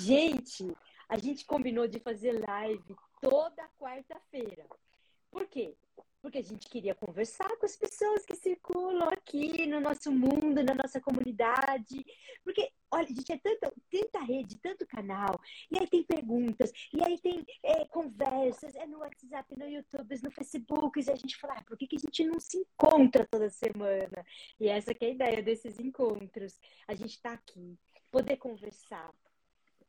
Gente, a gente combinou de fazer live toda quarta-feira. Por quê? Porque a gente queria conversar com as pessoas que circulam aqui no nosso mundo, na nossa comunidade. Porque, olha, a gente é tanta, tanta rede, tanto canal, e aí tem perguntas, e aí tem é, conversas, é no WhatsApp, no YouTube, no Facebook, e a gente fala, ah, por que, que a gente não se encontra toda semana? E essa é a ideia desses encontros. A gente está aqui, poder conversar,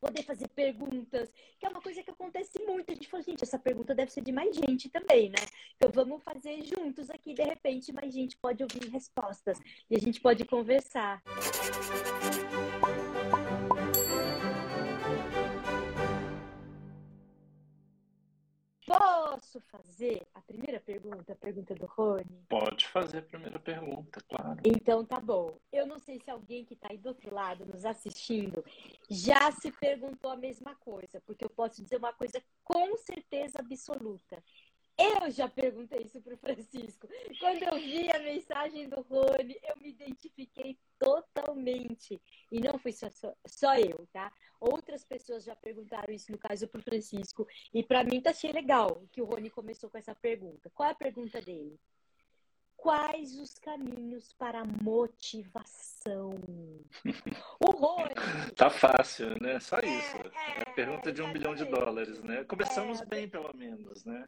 poder fazer perguntas, que é uma coisa que acontece muito. A gente falou, gente, essa pergunta deve ser de mais gente também, né? Então vamos fazer juntos aqui, de repente, mais gente pode ouvir respostas e a gente pode conversar. Posso fazer a primeira pergunta, a pergunta do Rony? Pode fazer a primeira pergunta, claro. Então tá bom. Eu não sei se alguém que está aí do outro lado nos assistindo já se perguntou a mesma coisa, porque eu posso dizer uma coisa com certeza absoluta. Eu já perguntei isso para o Francisco. Quando eu vi a mensagem do Rony, eu me identifiquei totalmente. E não fui só, só, só eu, tá? Outras pessoas já perguntaram isso, no caso, para o Francisco. E para mim tá achei legal que o Rony começou com essa pergunta. Qual é a pergunta dele? Quais os caminhos para a motivação? O Rony. Tá fácil, né? Só é, isso. É, é pergunta de um milhão de dólares, né? Começamos é, bem, pelo menos, né?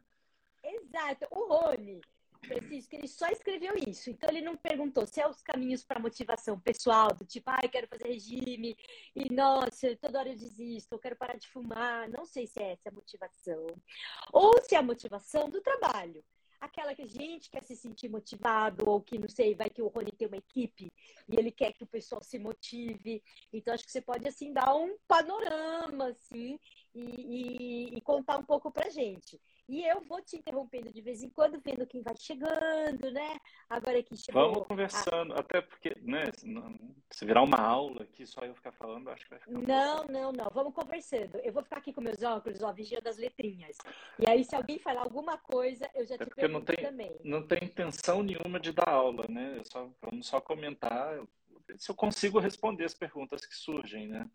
Exato. O Rony, Francisco, ele só escreveu isso. Então ele não perguntou se é os caminhos para motivação pessoal, do tipo, ai, ah, quero fazer regime, e nossa, toda hora eu desisto, eu quero parar de fumar. Não sei se é essa a motivação. Ou se é a motivação do trabalho. Aquela que a gente quer se sentir motivado, ou que, não sei, vai que o Rony tem uma equipe e ele quer que o pessoal se motive. Então, acho que você pode, assim, dar um panorama, assim, e, e, e contar um pouco pra gente. E eu vou te interrompendo de vez em quando, vendo quem vai chegando, né? Agora que chegou. Vamos conversando, a... até porque, né? Se virar uma aula aqui, só eu ficar falando, acho que vai ficar. Não, não, não. Vamos conversando. Eu vou ficar aqui com meus óculos, ó, vigiando as letrinhas. E aí, se alguém falar alguma coisa, eu já é te pergunto não tem, também. Não tem intenção nenhuma de dar aula, né? Eu só, vamos só comentar se eu consigo responder as perguntas que surgem, né?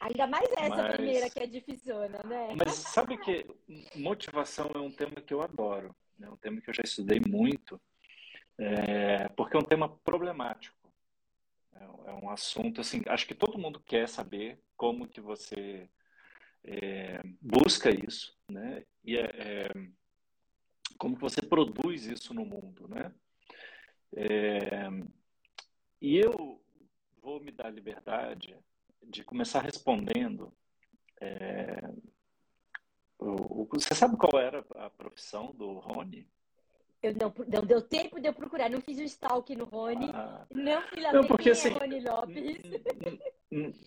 Ainda mais essa mas, primeira que é dificilzona, né? Mas sabe que motivação é um tema que eu adoro, é né? um tema que eu já estudei muito, é, porque é um tema problemático. É, é, um assunto assim, acho que todo mundo quer saber como que você é, busca isso, né? E é, é como que você produz isso no mundo, né? É, e eu vou me dar liberdade de começar respondendo. É, o, o, você sabe qual era a profissão do Rony? Eu não, não deu tempo de eu procurar, não fiz o stalk no Rony, ah, não fui lá não, porque, é assim, Rony Lopes.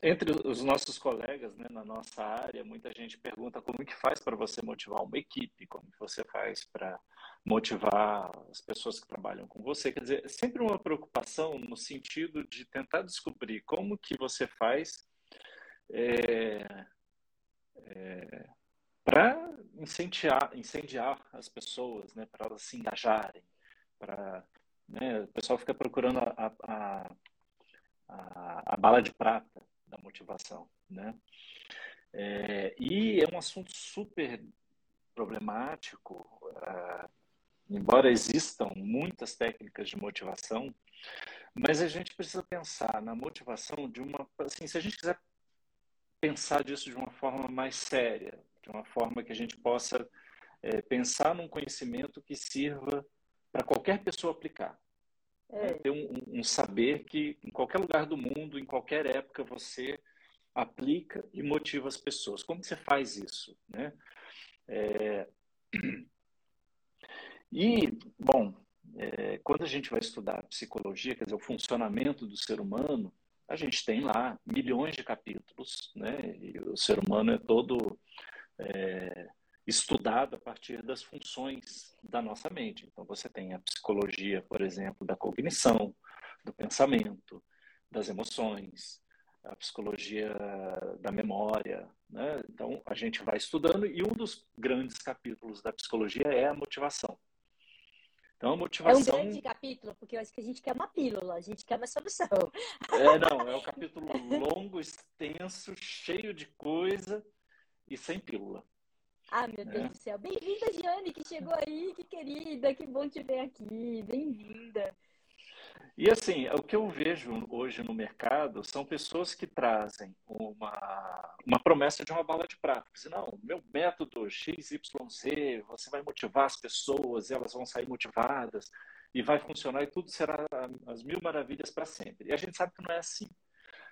Entre os nossos colegas, né, na nossa área, muita gente pergunta como que faz para você motivar uma equipe, como que você faz para motivar as pessoas que trabalham com você. Quer dizer, é sempre uma preocupação no sentido de tentar descobrir como que você faz é, é, para incendiar, incendiar as pessoas, né, para elas se engajarem, para né, o pessoal fica procurando a, a, a, a, bala de prata da motivação, né? É, e é um assunto super problemático, uh, embora existam muitas técnicas de motivação, mas a gente precisa pensar na motivação de uma, assim, se a gente quiser pensar disso de uma forma mais séria, de uma forma que a gente possa é, pensar num conhecimento que sirva para qualquer pessoa aplicar. É. Né? Ter um, um, saber que em qualquer lugar do mundo, em qualquer época, você aplica e motiva as pessoas. Como você faz isso? Né? É... E, bom, é, quando a gente vai estudar psicologia, quer dizer, o funcionamento do ser humano, a gente tem lá milhões de capítulos, né? E o ser humano é todo é, estudado a partir das funções da nossa mente. Então, você tem a psicologia, por exemplo, da cognição, do pensamento, das emoções, a psicologia da memória. Né? Então, a gente vai estudando e um dos grandes capítulos da psicologia é a motivação. Então, a motivação... É um grande capítulo, porque eu acho que a gente quer uma pílula, a gente quer uma solução. É, não, é um capítulo longo, extenso, cheio de coisa e sem pílula. Ah, meu Deus é. do céu. Bem-vinda, Jane, que chegou aí, que querida, que bom te ver aqui. Bem-vinda. E assim, o que eu vejo hoje no mercado são pessoas que trazem uma, uma promessa de uma bala de prata. Dizem, não, meu método XYZ, você vai motivar as pessoas, elas vão sair motivadas e vai funcionar e tudo será as mil maravilhas para sempre. E a gente sabe que não é assim.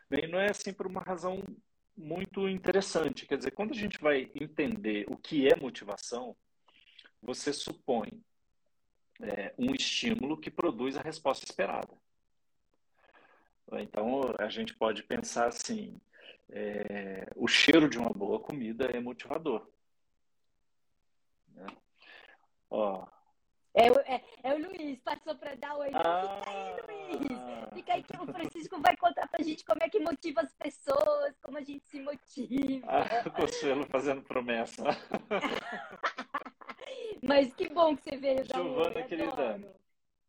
E não é assim por uma razão muito interessante. Quer dizer, quando a gente vai entender o que é motivação, você supõe é, um estímulo que produz a resposta esperada. Então, a gente pode pensar assim: é, o cheiro de uma boa comida é motivador. Né? Ó, é, é, é, o Luiz, passou para dar oi. Ah, fica aí, Luiz. Fica aí que o Francisco vai contar para a gente como é que motiva as pessoas, como a gente se motiva. Ah, fazendo promessa. Mas que bom que você veio dar Giovana, querida.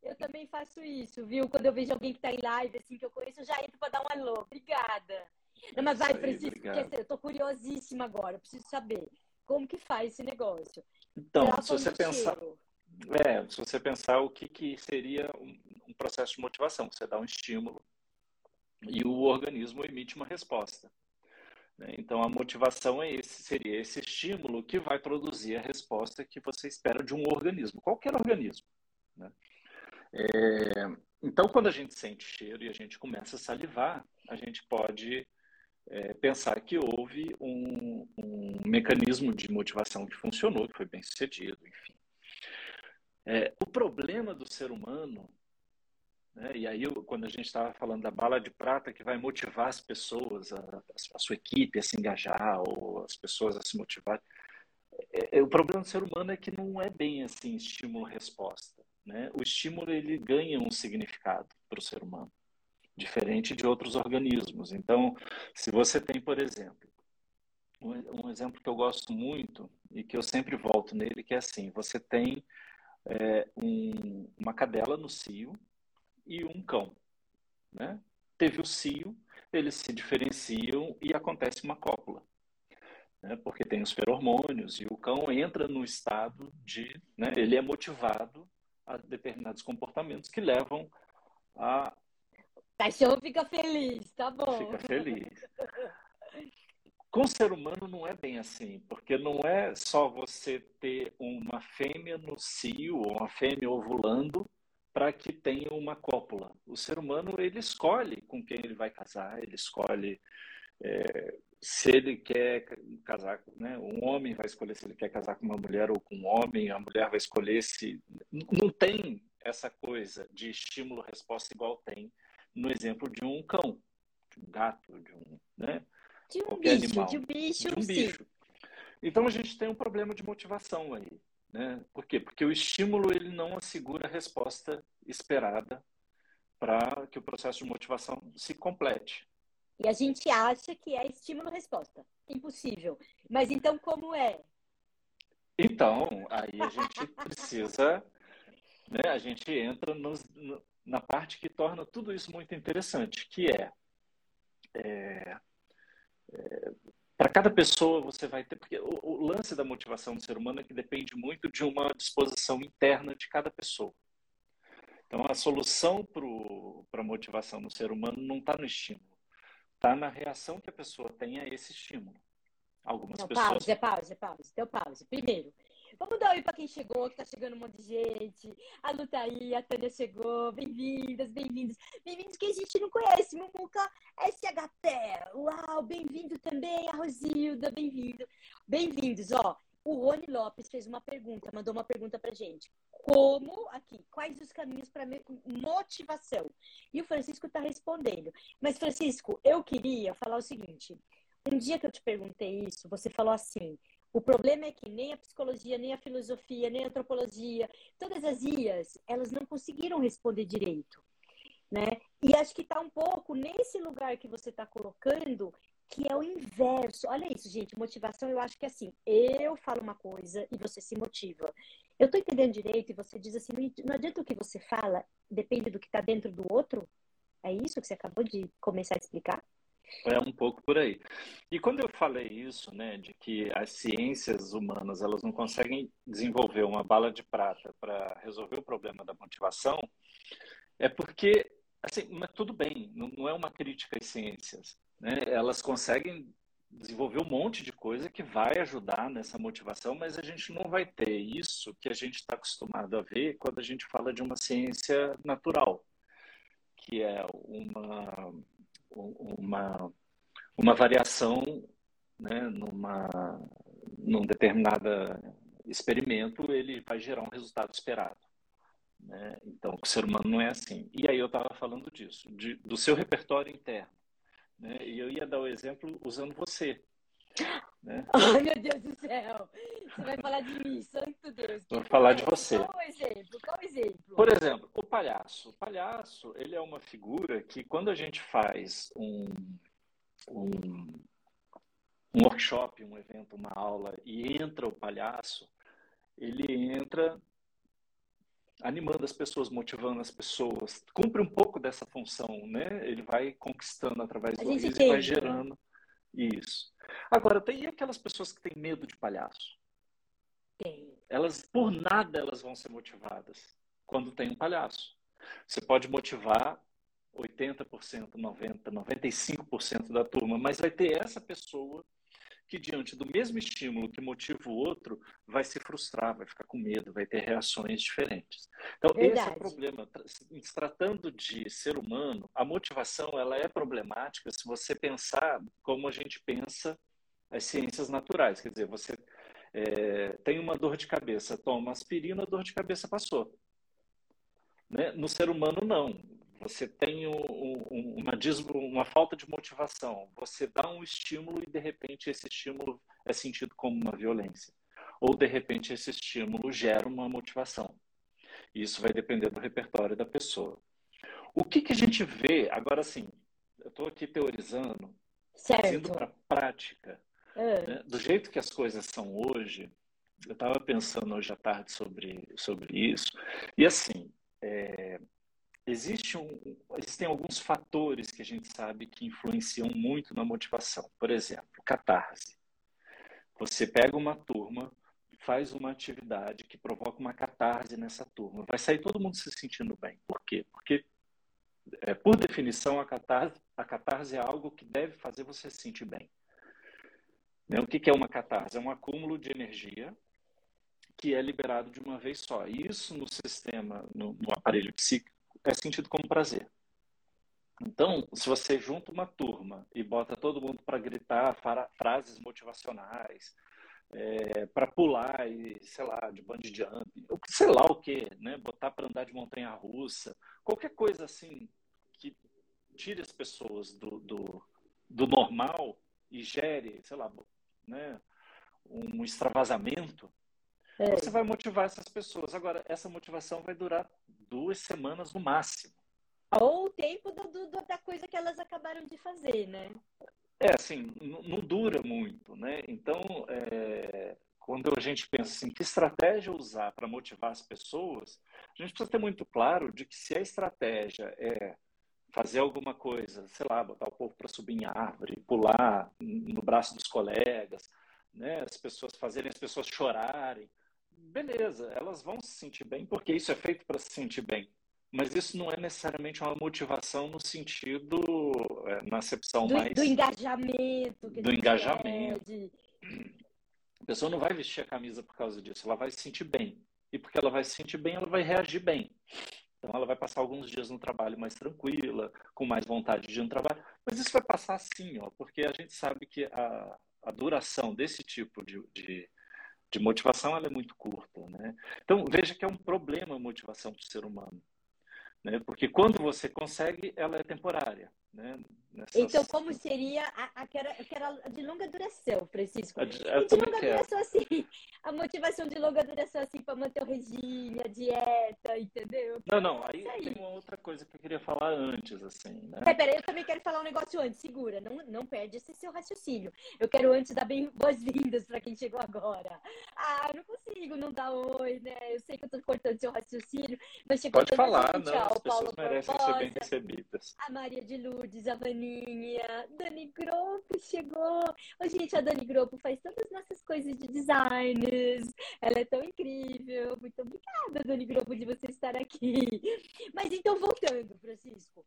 Eu também faço isso, viu? Quando eu vejo alguém que está em live, assim, que eu conheço, eu já entro para dar um alô. Obrigada. Não, mas vai, Francisco, porque eu estou curiosíssima agora, eu preciso saber como que faz esse negócio. Então, se você pensar... É, se você pensar o que, que seria um, um processo de motivação, você dá um estímulo e o organismo emite uma resposta. Né? Então, a motivação é esse, seria esse estímulo que vai produzir a resposta que você espera de um organismo, qualquer organismo. Né? É, então, quando a gente sente cheiro e a gente começa a salivar, a gente pode é, pensar que houve um, um, mecanismo de motivação que funcionou, que foi bem sucedido, enfim. É, o problema do ser humano né? E aí, quando a gente estava falando da bala de prata que vai motivar as pessoas, a, a sua equipe a se engajar, ou as pessoas a se motivar, é, é, o problema do ser humano é que não é bem assim estímulo-resposta. Né? O estímulo ele ganha um significado para o ser humano, diferente de outros organismos. Então, se você tem, por exemplo, um, um exemplo que eu gosto muito e que eu sempre volto nele, que é assim: você tem é, um, uma cadela no cio e um cão. Né? Teve o cio, eles se diferenciam e acontece uma cópula. Né? Porque tem os feromônios e o cão entra no estado de. Né? Ele é motivado a determinados comportamentos que levam a. Cachorro fica feliz, tá bom. Fica feliz. Com o ser humano não é bem assim, porque não é só você ter uma fêmea no cio, ou uma fêmea ovulando, para que tenha uma cópula. O ser humano ele escolhe com quem ele vai casar, ele escolhe é, se ele quer casar, né? Um homem vai escolher se ele quer casar com uma mulher ou com um homem, a mulher vai escolher se não tem essa coisa de estímulo-resposta igual tem no exemplo de um cão, de um gato, de um, né? De um bicho, animal, de um bicho, de um bicho. Então a gente tem um problema de motivação aí. Né? Por quê? Porque o estímulo ele não assegura a resposta esperada para que o processo de motivação se complete. E a gente acha que é estímulo-resposta. Impossível. Mas então como é? Então, aí a gente precisa, né, a gente entra nos, no, na parte que torna tudo isso muito interessante, que é, é, é para cada pessoa você vai ter, porque o, o, lance da motivação do ser humano é que depende muito de uma disposição interna de cada pessoa. Então, a solução para a motivação no ser humano não está no estímulo, está na reação que a pessoa tem a esse estímulo. Algumas não, pessoas. Pause, pause, pause. Então, pause. Primeiro, Vamos dar oi para quem chegou, que tá chegando um monte de gente. A Lu tá aí, a Tânia chegou. Bem-vindas, bem-vindos. Bem-vindos que a gente não conhece. Mumuca SHT. Uau, bem-vindo também, a Rosilda, bem-vindo. Bem-vindos, ó. O Rony Lopes fez uma pergunta, mandou uma pergunta pra gente. Como, aqui, quais os caminhos para motivação? E o Francisco está respondendo. Mas, Francisco, eu queria falar o seguinte. Um dia que eu te perguntei isso, você falou assim: o problema é que nem a psicologia, nem a filosofia, nem a antropologia, todas as IAs, elas não conseguiram responder direito, né? E acho que está um pouco nesse lugar que você está colocando, que é o inverso. Olha isso, gente. Motivação, eu acho que é assim: eu falo uma coisa e você se motiva. Eu estou entendendo direito e você diz assim: não adianta o que você fala, depende do que está dentro do outro. É isso que você acabou de começar a explicar? É um pouco por aí. E quando eu falei isso, né, de que as ciências humanas elas não conseguem desenvolver uma bala de prata para resolver o problema da motivação, é porque, assim, mas tudo bem, não, não é uma crítica às ciências, né? Elas conseguem desenvolver um monte de coisa que vai ajudar nessa motivação, mas a gente não vai ter isso que a gente está acostumado a ver quando a gente fala de uma ciência natural, que é uma uma, uma variação né, numa num determinado experimento, ele vai gerar um resultado esperado. Né? Então, o ser humano não é assim. E aí eu estava falando disso, de, do seu repertório interno. Né? E eu ia dar o exemplo usando você. Né? Ai, meu Deus do céu! Você vai falar de mim, santo Deus. Vou falar de você. Qual o exemplo? Qual o exemplo? Por exemplo, palhaço. O palhaço, ele é uma figura que quando a gente faz um, um, um workshop, um evento, uma aula, e entra o palhaço, ele entra animando as pessoas, motivando as pessoas. Cumpre um pouco dessa função, né? Ele vai conquistando através do riso e vai né? gerando isso. Agora, tem aquelas pessoas que têm medo de palhaço? Tem. Elas, por nada, elas vão ser motivadas quando tem um palhaço. Você pode motivar 80%, 90%, 95% da turma, mas vai ter essa pessoa que, diante do mesmo estímulo que motiva o outro, vai se frustrar, vai ficar com medo, vai ter reações diferentes. Então, Verdade. esse é o problema. Se tratando de ser humano, a motivação ela é problemática se você pensar como a gente pensa as ciências naturais. Quer dizer, você é, tem uma dor de cabeça, toma aspirina, a dor de cabeça passou. Né? No ser humano, não você tem um, um, uma, uma falta de motivação, você dá um estímulo e de repente esse estímulo é sentido como uma violência. Ou de repente esse estímulo gera uma motivação. Isso vai depender do repertório da pessoa. O que, que a gente vê, agora sim, eu estou aqui teorizando, certo. indo para a prática. É. Né? Do jeito que as coisas são hoje, eu estava pensando hoje à tarde sobre, sobre isso, e assim, é, Existe um, existem alguns fatores que a gente sabe que influenciam muito na motivação. Por exemplo, catarse. Você pega uma turma, faz uma atividade que provoca uma catarse nessa turma. Vai sair todo mundo se sentindo bem. Por quê? Porque, é, por definição, a catarse, a catarse é algo que deve fazer você se sentir bem. Né? O que é uma catarse? É um acúmulo de energia que é liberado de uma vez só. E isso no sistema, no, no aparelho psíquico, é sentido como prazer. Então, se você junta uma turma e bota todo mundo para gritar frases motivacionais, é, para pular e, sei lá, de bungee jump, ou sei lá o que, né? Botar para andar de montanha russa, qualquer coisa assim que tire as pessoas do, do, do normal e gere, sei lá, né? um extravasamento, é. Você vai motivar essas pessoas. Agora, essa motivação vai durar duas semanas no máximo. Ou o tempo do, do, da coisa que elas acabaram de fazer, né? É, assim, não, dura muito, né? Então, é, quando a gente pensa assim, que estratégia usar para motivar as pessoas, a gente precisa ter muito claro de que se a estratégia é fazer alguma coisa, sei lá, botar o povo para subir em árvore, pular no braço dos colegas, né? As pessoas fazerem as pessoas chorarem, beleza, elas vão se sentir bem, porque isso é feito para se sentir bem. Mas isso não é necessariamente uma motivação no sentido, é, na acepção do, mais. Do engajamento. do engajamento. Pede. A pessoa não vai vestir a camisa por causa disso, ela vai se sentir bem. E porque ela vai se sentir bem, ela vai reagir bem. Então ela vai passar alguns dias no trabalho mais tranquila, com mais vontade de ir no trabalho. Mas isso vai passar sim, ó, porque a gente sabe que a, a duração desse tipo de, de de motivação ela é muito curta. Né? Então, veja que é um problema a motivação do ser humano. Né? Porque quando você consegue, ela é temporária. né? Nessas... Então, como seria a, aquela, aquela de longa duração, Francisco? A de, a, de longa duração, assim, a motivação de longa duração, assim, para manter o regime, a dieta, entendeu? Não, não, aí, aí, tem uma outra coisa que eu queria falar antes, assim, né? É, peraí, eu também quero falar um negócio antes, segura, não, não perde esse seu raciocínio. Eu quero antes dar bem boas-vindas para quem chegou agora. Ah, eu não consigo não dar oi, né? Eu sei que eu tô cortando seu raciocínio, mas chegou Pode falar, gente, não, ó, as pessoas Paulo merecem ser bem recebidas. A Maria de Lourdes, a Dani Grupo chegou. Ô, gente, a Dani Grupo faz todas as nossas coisas de designers. Ela é tão incrível. Muito obrigada, Dani Grupo, de você estar aqui. Mas então, voltando, Francisco.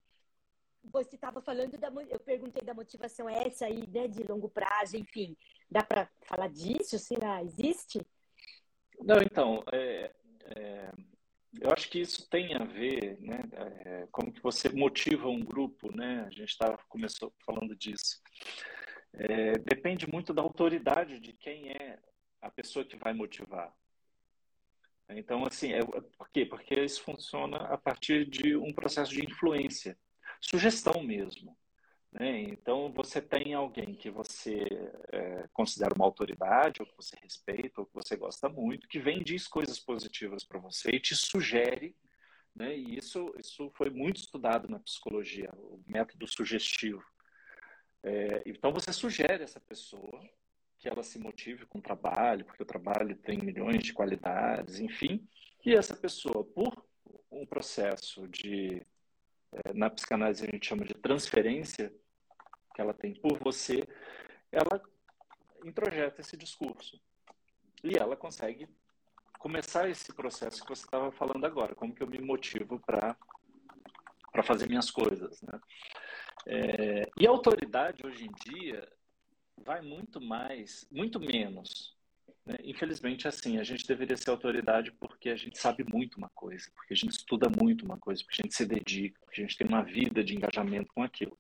Você estava falando da. Eu perguntei da motivação essa aí, né, de longo prazo, enfim. Dá para falar disso? Será? Existe? Não, então, é, é, eu acho que isso tem a ver, né, é, como que você motiva um grupo, né? A gente estava começou falando disso. É, depende muito da autoridade de quem é a pessoa que vai motivar. Então, assim, é, por quê? Porque isso funciona a partir de um processo de influência, sugestão mesmo. Né? Então, você tem alguém que você é, considera uma autoridade, ou que você respeita, ou que você gosta muito, que vem e diz coisas positivas para você e te sugere. Né? E isso, isso foi muito estudado na psicologia, o método sugestivo. É, então, você sugere essa pessoa que ela se motive com o trabalho, porque o trabalho tem milhões de qualidades, enfim, e essa pessoa, por um processo de, é, na psicanálise a gente chama de transferência, que ela tem por você, ela introjeta esse discurso. E ela consegue começar esse processo que você estava falando agora, como que eu me motivo para para fazer minhas coisas, né? É, e a autoridade hoje em dia vai muito mais, muito menos. Né? Infelizmente, assim, a gente deveria ser autoridade porque a gente sabe muito uma coisa, porque a gente estuda muito uma coisa, porque a gente se dedica, porque a gente tem uma vida de engajamento com aquilo.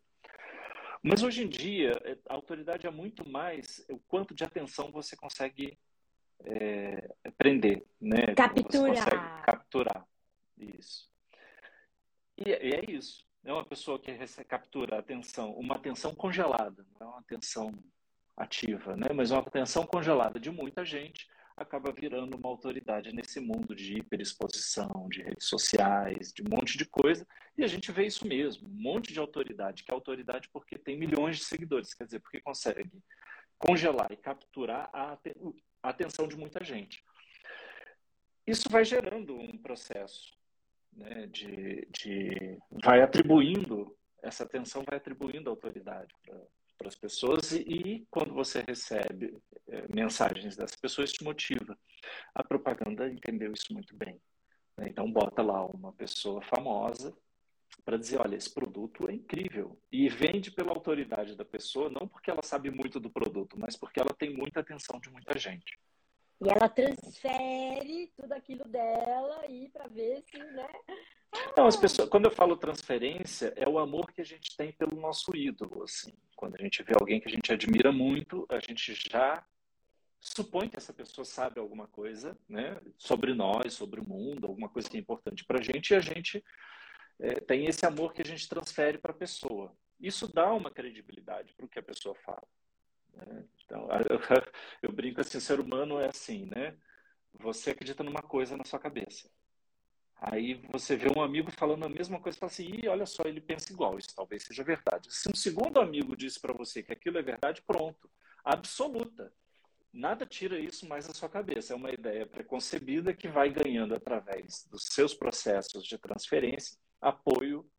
Mas hoje em dia, é, a autoridade é muito mais o quanto de atenção você consegue é, prender, né? Capturar. Você consegue capturar. Isso. E, e é isso. É uma pessoa que captura a atenção, uma atenção congelada, não é uma atenção ativa, né? mas uma atenção congelada de muita gente acaba virando uma autoridade nesse mundo de hiperexposição, de redes sociais, de um monte de coisa. E a gente vê isso mesmo, um monte de autoridade, que é autoridade porque tem milhões de seguidores, quer dizer, porque consegue congelar e capturar a atenção de muita gente. Isso vai gerando um processo né, de, de. vai atribuindo, essa atenção vai atribuindo autoridade para as pessoas e, e, quando você recebe é, mensagens dessas pessoas te motiva. A propaganda entendeu isso muito bem. Né? Então bota lá uma pessoa famosa para dizer, olha, esse produto é incrível e vende pela autoridade da pessoa, não porque ela sabe muito do produto, mas porque ela tem muita atenção de muita gente. E ela transfere tudo aquilo dela e para ver se, né? Não, as pessoas, quando eu falo transferência, é o amor que a gente tem pelo nosso ídolo, assim. Quando a gente vê alguém que a gente admira muito, a gente já supõe que essa pessoa sabe alguma coisa, né, sobre nós, sobre o mundo, alguma coisa que é importante para a gente, e a gente é, tem esse amor que a gente transfere para a pessoa. Isso dá uma credibilidade para o que a pessoa fala. Né? Então, eu, brinco assim, o ser humano é assim, né? Você acredita numa coisa na sua cabeça. Aí você vê um amigo falando a mesma coisa e fala assim, Ih, olha só, ele pensa igual, isso talvez seja verdade. Se um segundo amigo disse para você que aquilo é verdade, pronto, absoluta. Nada tira isso mais da sua cabeça. É uma ideia preconcebida que vai ganhando através dos seus processos de transferência, apoio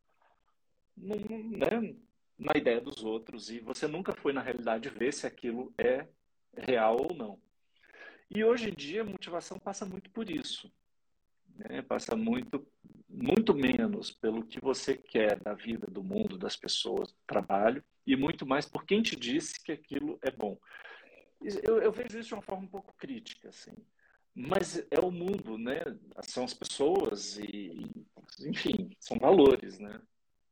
né, na ideia dos outros. E você nunca foi, na realidade, ver se aquilo é real ou não. E hoje em dia a motivação passa muito por isso né? passa muito, muito menos pelo que você quer da vida, do mundo, das pessoas, do trabalho, e muito mais por quem te disse que aquilo é bom. Eu, eu vejo isso de uma forma um pouco crítica, assim. Mas é o mundo, né? São as pessoas e, enfim, são valores, né?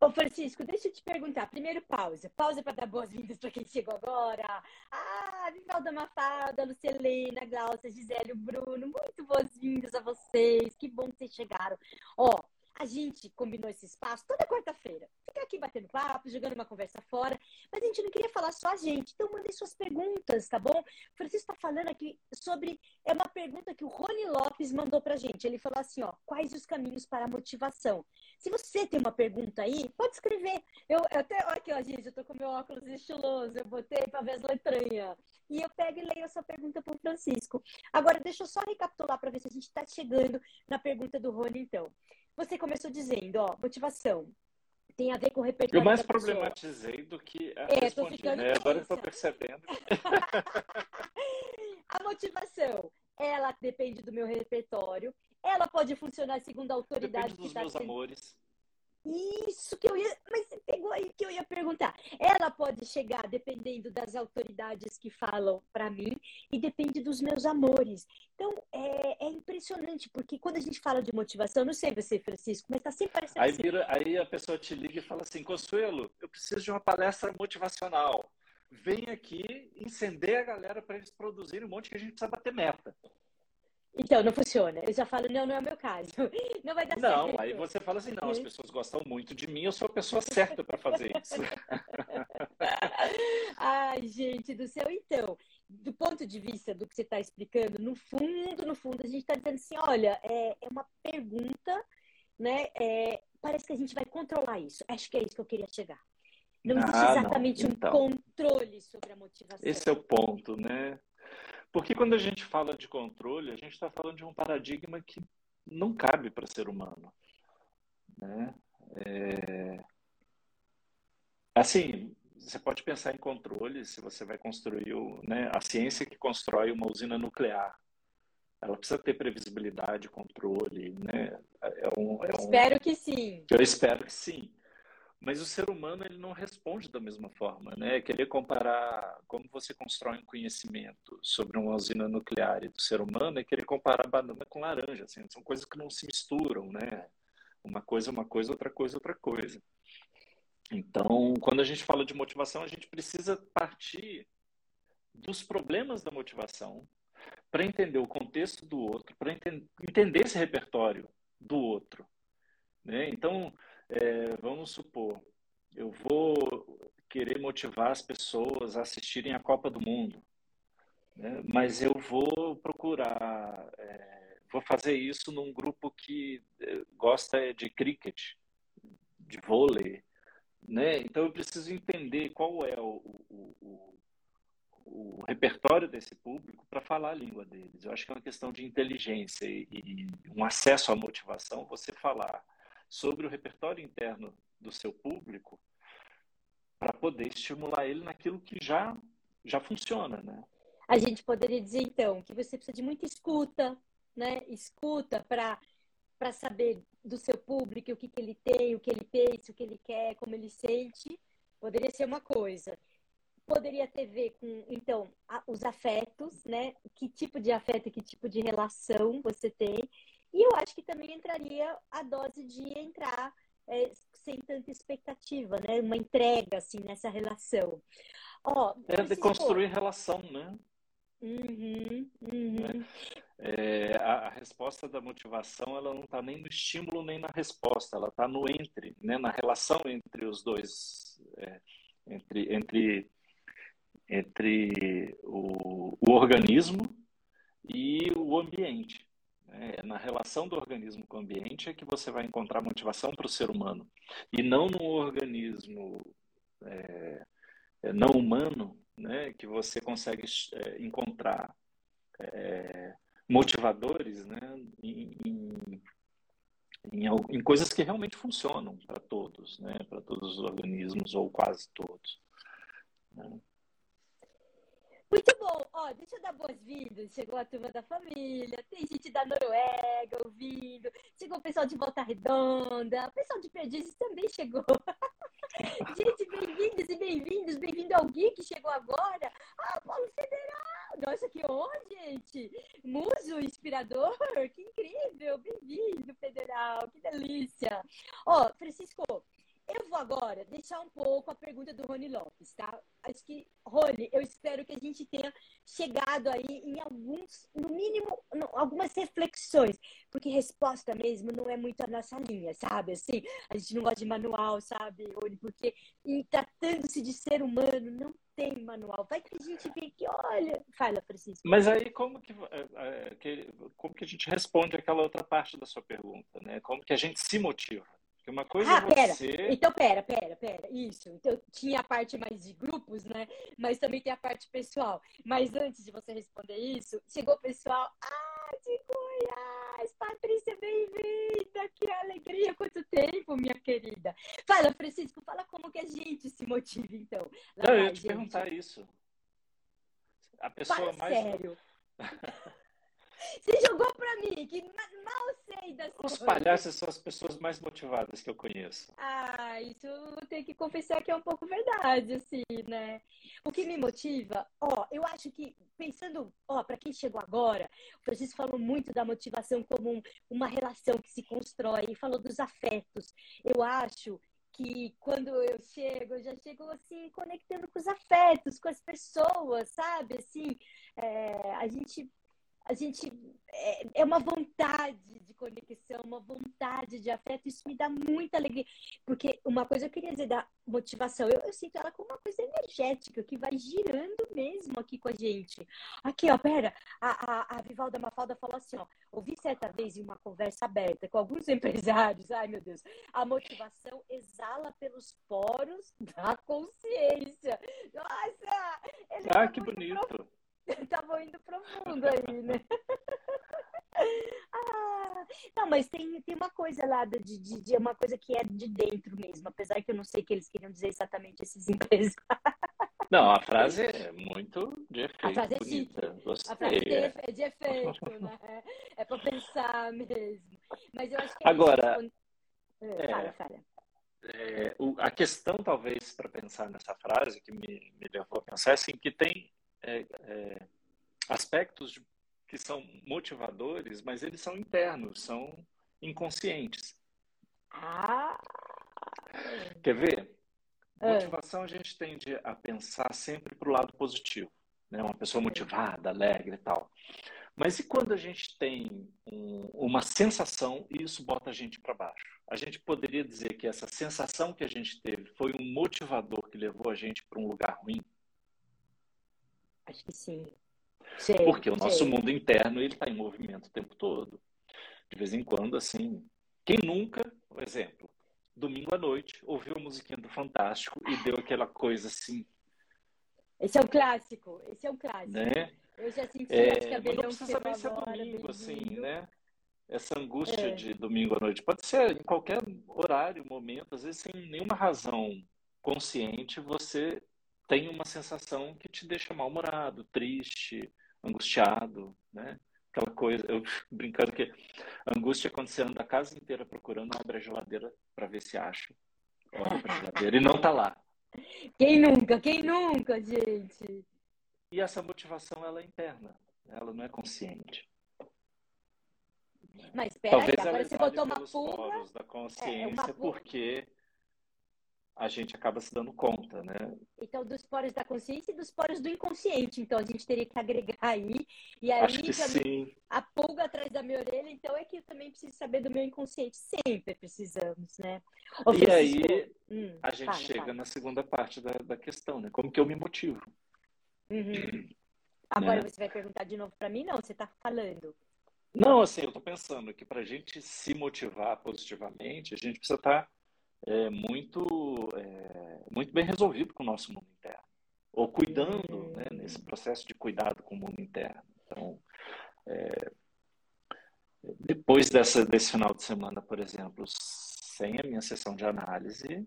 Ô, Francisco, deixa eu te perguntar. Primeiro, pausa. Pausa para dar boas-vindas para quem chegou agora. Ah, Vivalda Mafalda, Lucelena, Glaucia, Gisele, Bruno. Muito boas-vindas a vocês. Que bom que vocês chegaram. Ó, a gente combinou esse espaço toda quarta-feira. Ficar aqui batendo papo, jogando uma conversa fora. Mas a gente não queria falar só a gente. Então, mandem suas perguntas, tá bom? O Francisco está falando aqui sobre. É uma pergunta que o Rony Lopes mandou pra gente. Ele falou assim: ó, quais os caminhos para a motivação? Se você tem uma pergunta aí, pode escrever. Eu, eu até. Aqui, ó, gente, eu tô com meu óculos estiloso. Eu botei para ver as letranhas. E eu pego e leio essa pergunta pro Francisco. Agora, deixa eu só recapitular para ver se a gente está chegando na pergunta do Rony, então. Você começou dizendo, ó, motivação tem a ver com o repertório. Eu mais problematizei do que é, respondi, né? Agora eu estou percebendo. a motivação, ela depende do meu repertório. Ela pode funcionar segundo a autoridade depende dos que tá meus sendo... amores. Isso que eu ia. Mas você pegou aí que eu ia perguntar. Ela pode chegar dependendo das autoridades que falam para mim e depende dos meus amores. Então é, é, impressionante, porque quando a gente fala de motivação, não sei você, Francisco, mas tá sempre parecendo aí, assim. vira, aí a pessoa te liga e fala assim: Consuelo, eu preciso de uma palestra motivacional. Vem aqui incender a galera para eles produzirem um monte que a gente precisa bater meta. Então, não funciona. Eu já falo, não, não é o meu caso. Não vai dar não, certo. aí você fala assim, não, as pessoas gostam muito de mim, eu sou a pessoa certa para fazer isso. Ai, gente do céu. Então, do ponto de vista do que você está explicando, no fundo, no fundo, a gente está dizendo assim, olha, é, é uma pergunta, né? É, parece que a gente vai controlar isso. Acho que é isso que eu queria chegar. Não existe Ah, não. exatamente Então. um controle sobre a motivação. Esse é o ponto, né? Porque quando a gente fala de controle, a gente está falando de um paradigma que não cabe para ser humano, né? É... Assim, você pode pensar em controle se você vai construir o, né, a ciência que constrói uma usina nuclear. Ela precisa ter previsibilidade, controle, né? É um, é um- Espero que sim. eu espero que sim. Mas o ser humano ele não responde da mesma forma, né? Querer comparar como você constrói um conhecimento sobre uma usina nuclear e do ser humano é querer comparar banana com laranja, assim, são coisas que não se misturam, né? Uma coisa é uma coisa, outra coisa é outra coisa. Então, quando a gente fala de motivação, a gente precisa partir dos problemas da motivação para entender o contexto do outro, para enten- entender esse repertório do outro, né? Então, é, vamos supor, eu vou querer motivar as pessoas a assistirem a Copa do Mundo, né? Mas eu vou procurar, é, vou fazer isso num grupo que é, gosta de cricket, de vôlei, né? Então eu preciso entender qual é o, o, o, o repertório desse público para falar a língua deles. Eu acho que é uma questão de inteligência e, e um acesso à motivação, você falar sobre o repertório interno do seu público para poder estimular ele naquilo que já já funciona, né? A gente poderia dizer, então, que você precisa de muita escuta, né? Escuta para para saber do seu público o que, que ele tem, o que ele pensa, o que ele quer, como ele sente. Poderia ser uma coisa. Poderia ter ver com, então, a- os afetos, né? Que tipo de afeto, que tipo de relação você tem. E eu acho que também entraria a dose de entrar é, sem tanta expectativa, né? Uma entrega, assim, nessa relação. Ó, É de construir relação, né? Uhum, uhum. É, a, a resposta da motivação ela não está nem no estímulo nem na resposta, ela está no entre, né? Na relação entre os dois, é, entre entre entre o, o organismo e o ambiente. É na relação do organismo com o ambiente é que você vai encontrar motivação para o ser humano e não no organismo é, é, não humano, né? Que você consegue é, encontrar é, motivadores, né? Em, em, em, em coisas que realmente funcionam para todos, né? Para todos os organismos ou quase todos. né? Muito bom. Ó, deixa eu dar boas-vindas. Chegou a turma da família, tem gente da Noruega ouvindo, chegou o pessoal de Volta Redonda, o pessoal de Perdizes também chegou. gente, bem-vindos e bem-vindos. Bem-vindo ao que chegou agora. Ah, Paulo Federal. Nossa, que honra, gente. Muso inspirador, que incrível. Bem-vindo, Federal. Que delícia. Ó, Francisco, eu vou agora deixar um pouco a pergunta do Rony Lopes, tá? Acho que, Rony, eu espero que a gente tenha chegado aí em alguns, no mínimo, algumas reflexões, porque resposta mesmo não é muito a nossa linha, sabe? Assim, a gente não gosta de manual, sabe, Rony? Porque em tratando-se de ser humano, não tem manual. Vai que a gente vê que, olha. Fala, Francisco. Mas aí, como que, é, é, como que a gente responde aquela outra parte da sua pergunta, né? Como que a gente se motiva? Porque uma coisa ah, é você... pera. Então, pera, pera, pera. Isso. Então, tinha a parte mais de grupos, né? Mas também tem a parte pessoal. Mas antes de você responder isso, chegou o pessoal. Ah, de Goiás! Patrícia, bem-vinda! Que alegria! Quanto tempo, minha querida! Fala, Francisco, fala como que a gente se motiva, então. Lá Não, eu ia te gente. perguntar isso. A pessoa mais. Sério. Você jogou pra mim, que mal sei das Os coisas. Os palhaços são as pessoas mais motivadas que eu conheço. Ah, isso eu tenho que confessar que é um pouco verdade, assim, né? O que me motiva, ó, eu acho que, pensando, ó, pra quem chegou agora, o Francisco falou muito da motivação como um, uma relação que se constrói, e falou dos afetos. Eu acho que quando eu chego, eu já chego assim, conectando com os afetos, com as pessoas, sabe? Assim, é, a gente a gente é, é, uma vontade de conexão, uma vontade de afeto. Isso me dá muita alegria, porque uma coisa eu queria dizer da motivação, eu, eu sinto ela como uma coisa energética que vai girando mesmo aqui com a gente. Aqui, ó, pera, a, a, a Vivalda Mafalda falou assim, ó, ouvi certa vez em uma conversa aberta com alguns empresários, ai meu Deus, a motivação exala pelos poros da consciência. Nossa, ele ah, que bonito. Estavam indo profundo aí, né? ah, não, mas tem, tem uma coisa lá de, de, de, uma coisa que é de dentro mesmo, apesar que eu não sei o que eles queriam dizer exatamente esses empresários. Não, a frase é muito de efeito. A frase é chique. A frase é, é de efeito, né? É para pensar mesmo. Mas eu acho que é Agora, isso. É, fala, fala. É, o, a questão, talvez, para pensar nessa frase, que me, me levou a pensar, é assim, que tem é, é, aspectos que são motivadores, mas eles são internos, são inconscientes. Ah. Quer ver? É. Motivação a gente tende a pensar sempre para o lado positivo, né? Uma pessoa motivada, alegre e tal. Mas e quando a gente tem um, uma sensação e isso bota a gente para baixo? A gente poderia dizer que essa sensação que a gente teve foi um motivador que levou a gente para um lugar ruim? Acho que sim. Sei, Porque o nosso mundo interno ele está em movimento o tempo todo. De vez em quando, assim. Quem nunca, por exemplo, domingo à noite, ouviu a musiquinha do Fantástico e deu aquela coisa assim. Esse é um clássico. Esse é um clássico. Né? Eu já senti é, mas não precisa nem ser domingo, assim, né? Essa angústia é. de domingo à noite. Pode ser em qualquer horário, momento, às vezes sem nenhuma razão consciente, você tem uma sensação que te deixa mal-humorado, triste, angustiado, né? Aquela coisa, eu brincando que angústia é quando você anda a casa inteira procurando, abre a geladeira para ver se acha. Abre a geladeira e não tá lá. Quem nunca? Quem nunca, gente? E essa motivação ela é interna, ela não é consciente. Mas espera aí, agora você botou uma pulga. da consciência, é, uma... porque a gente acaba se dando conta, né? Então, dos poros da consciência e dos poros do inconsciente. Então, a gente teria que agregar aí. E aí, Acho que sim. a pulga atrás da minha orelha, então é que eu também preciso saber do meu inconsciente. Sempre precisamos, né? e aí, hum, a gente fala, chega fala. na segunda parte da, da questão, né? Como que eu me motivo? Uhum. Agora né? você vai perguntar de novo para mim? Não, você está falando. Não, assim, eu estou pensando que para a gente se motivar positivamente, a gente precisa estar... Tá é, muito, é, muito bem resolvido com o nosso mundo interno, ou cuidando né, nesse processo de cuidado com o mundo interno. Então, é, depois dessa, desse final de semana, por exemplo, sem a minha sessão de análise,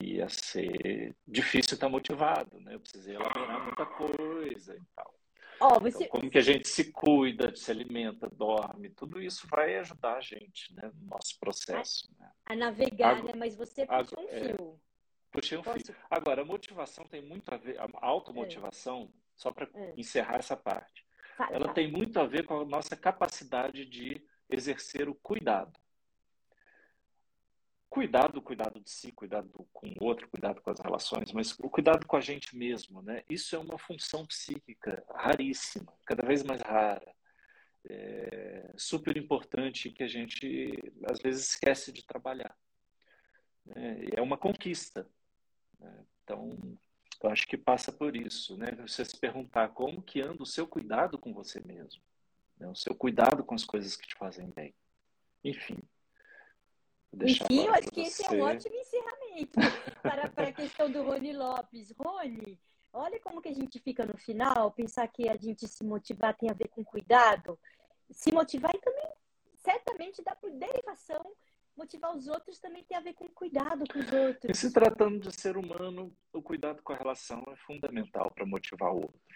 ia ser difícil estar motivado, né? Eu precisei elaborar muita coisa e tal. Oh, você... então, como que a gente se cuida, se alimenta, dorme, tudo isso vai ajudar a gente né, no nosso processo. A, navegar, Agora, né? Mas você puxa um é, fio. puxei um Posso... fio. Agora, a motivação tem muito a ver, a automotivação, é. só para é. encerrar essa parte, fala, ela fala. tem muito a ver com a nossa capacidade de exercer o cuidado. cuidado, cuidado de si, cuidado com o outro, cuidado com as relações, mas o cuidado com a gente mesmo, né? Isso é uma função psíquica raríssima, cada vez mais rara, é super importante que a gente às vezes esquece de trabalhar. Né? É uma conquista. Né? Então, eu acho que passa por isso, né? Você se perguntar como que anda o seu cuidado com você mesmo, né? o seu cuidado com as coisas que te fazem bem. Enfim, enfim, eu acho que esse é um ótimo encerramento para, para a questão do Rony Lopes. Rony, olha como que a gente fica no final, pensar que a gente se motivar tem a ver com cuidado. Se motivar e também, certamente, dá por derivação, motivar os outros também tem a ver com cuidado com os outros. E se tratando de ser humano, o cuidado com a relação é fundamental para motivar o outro.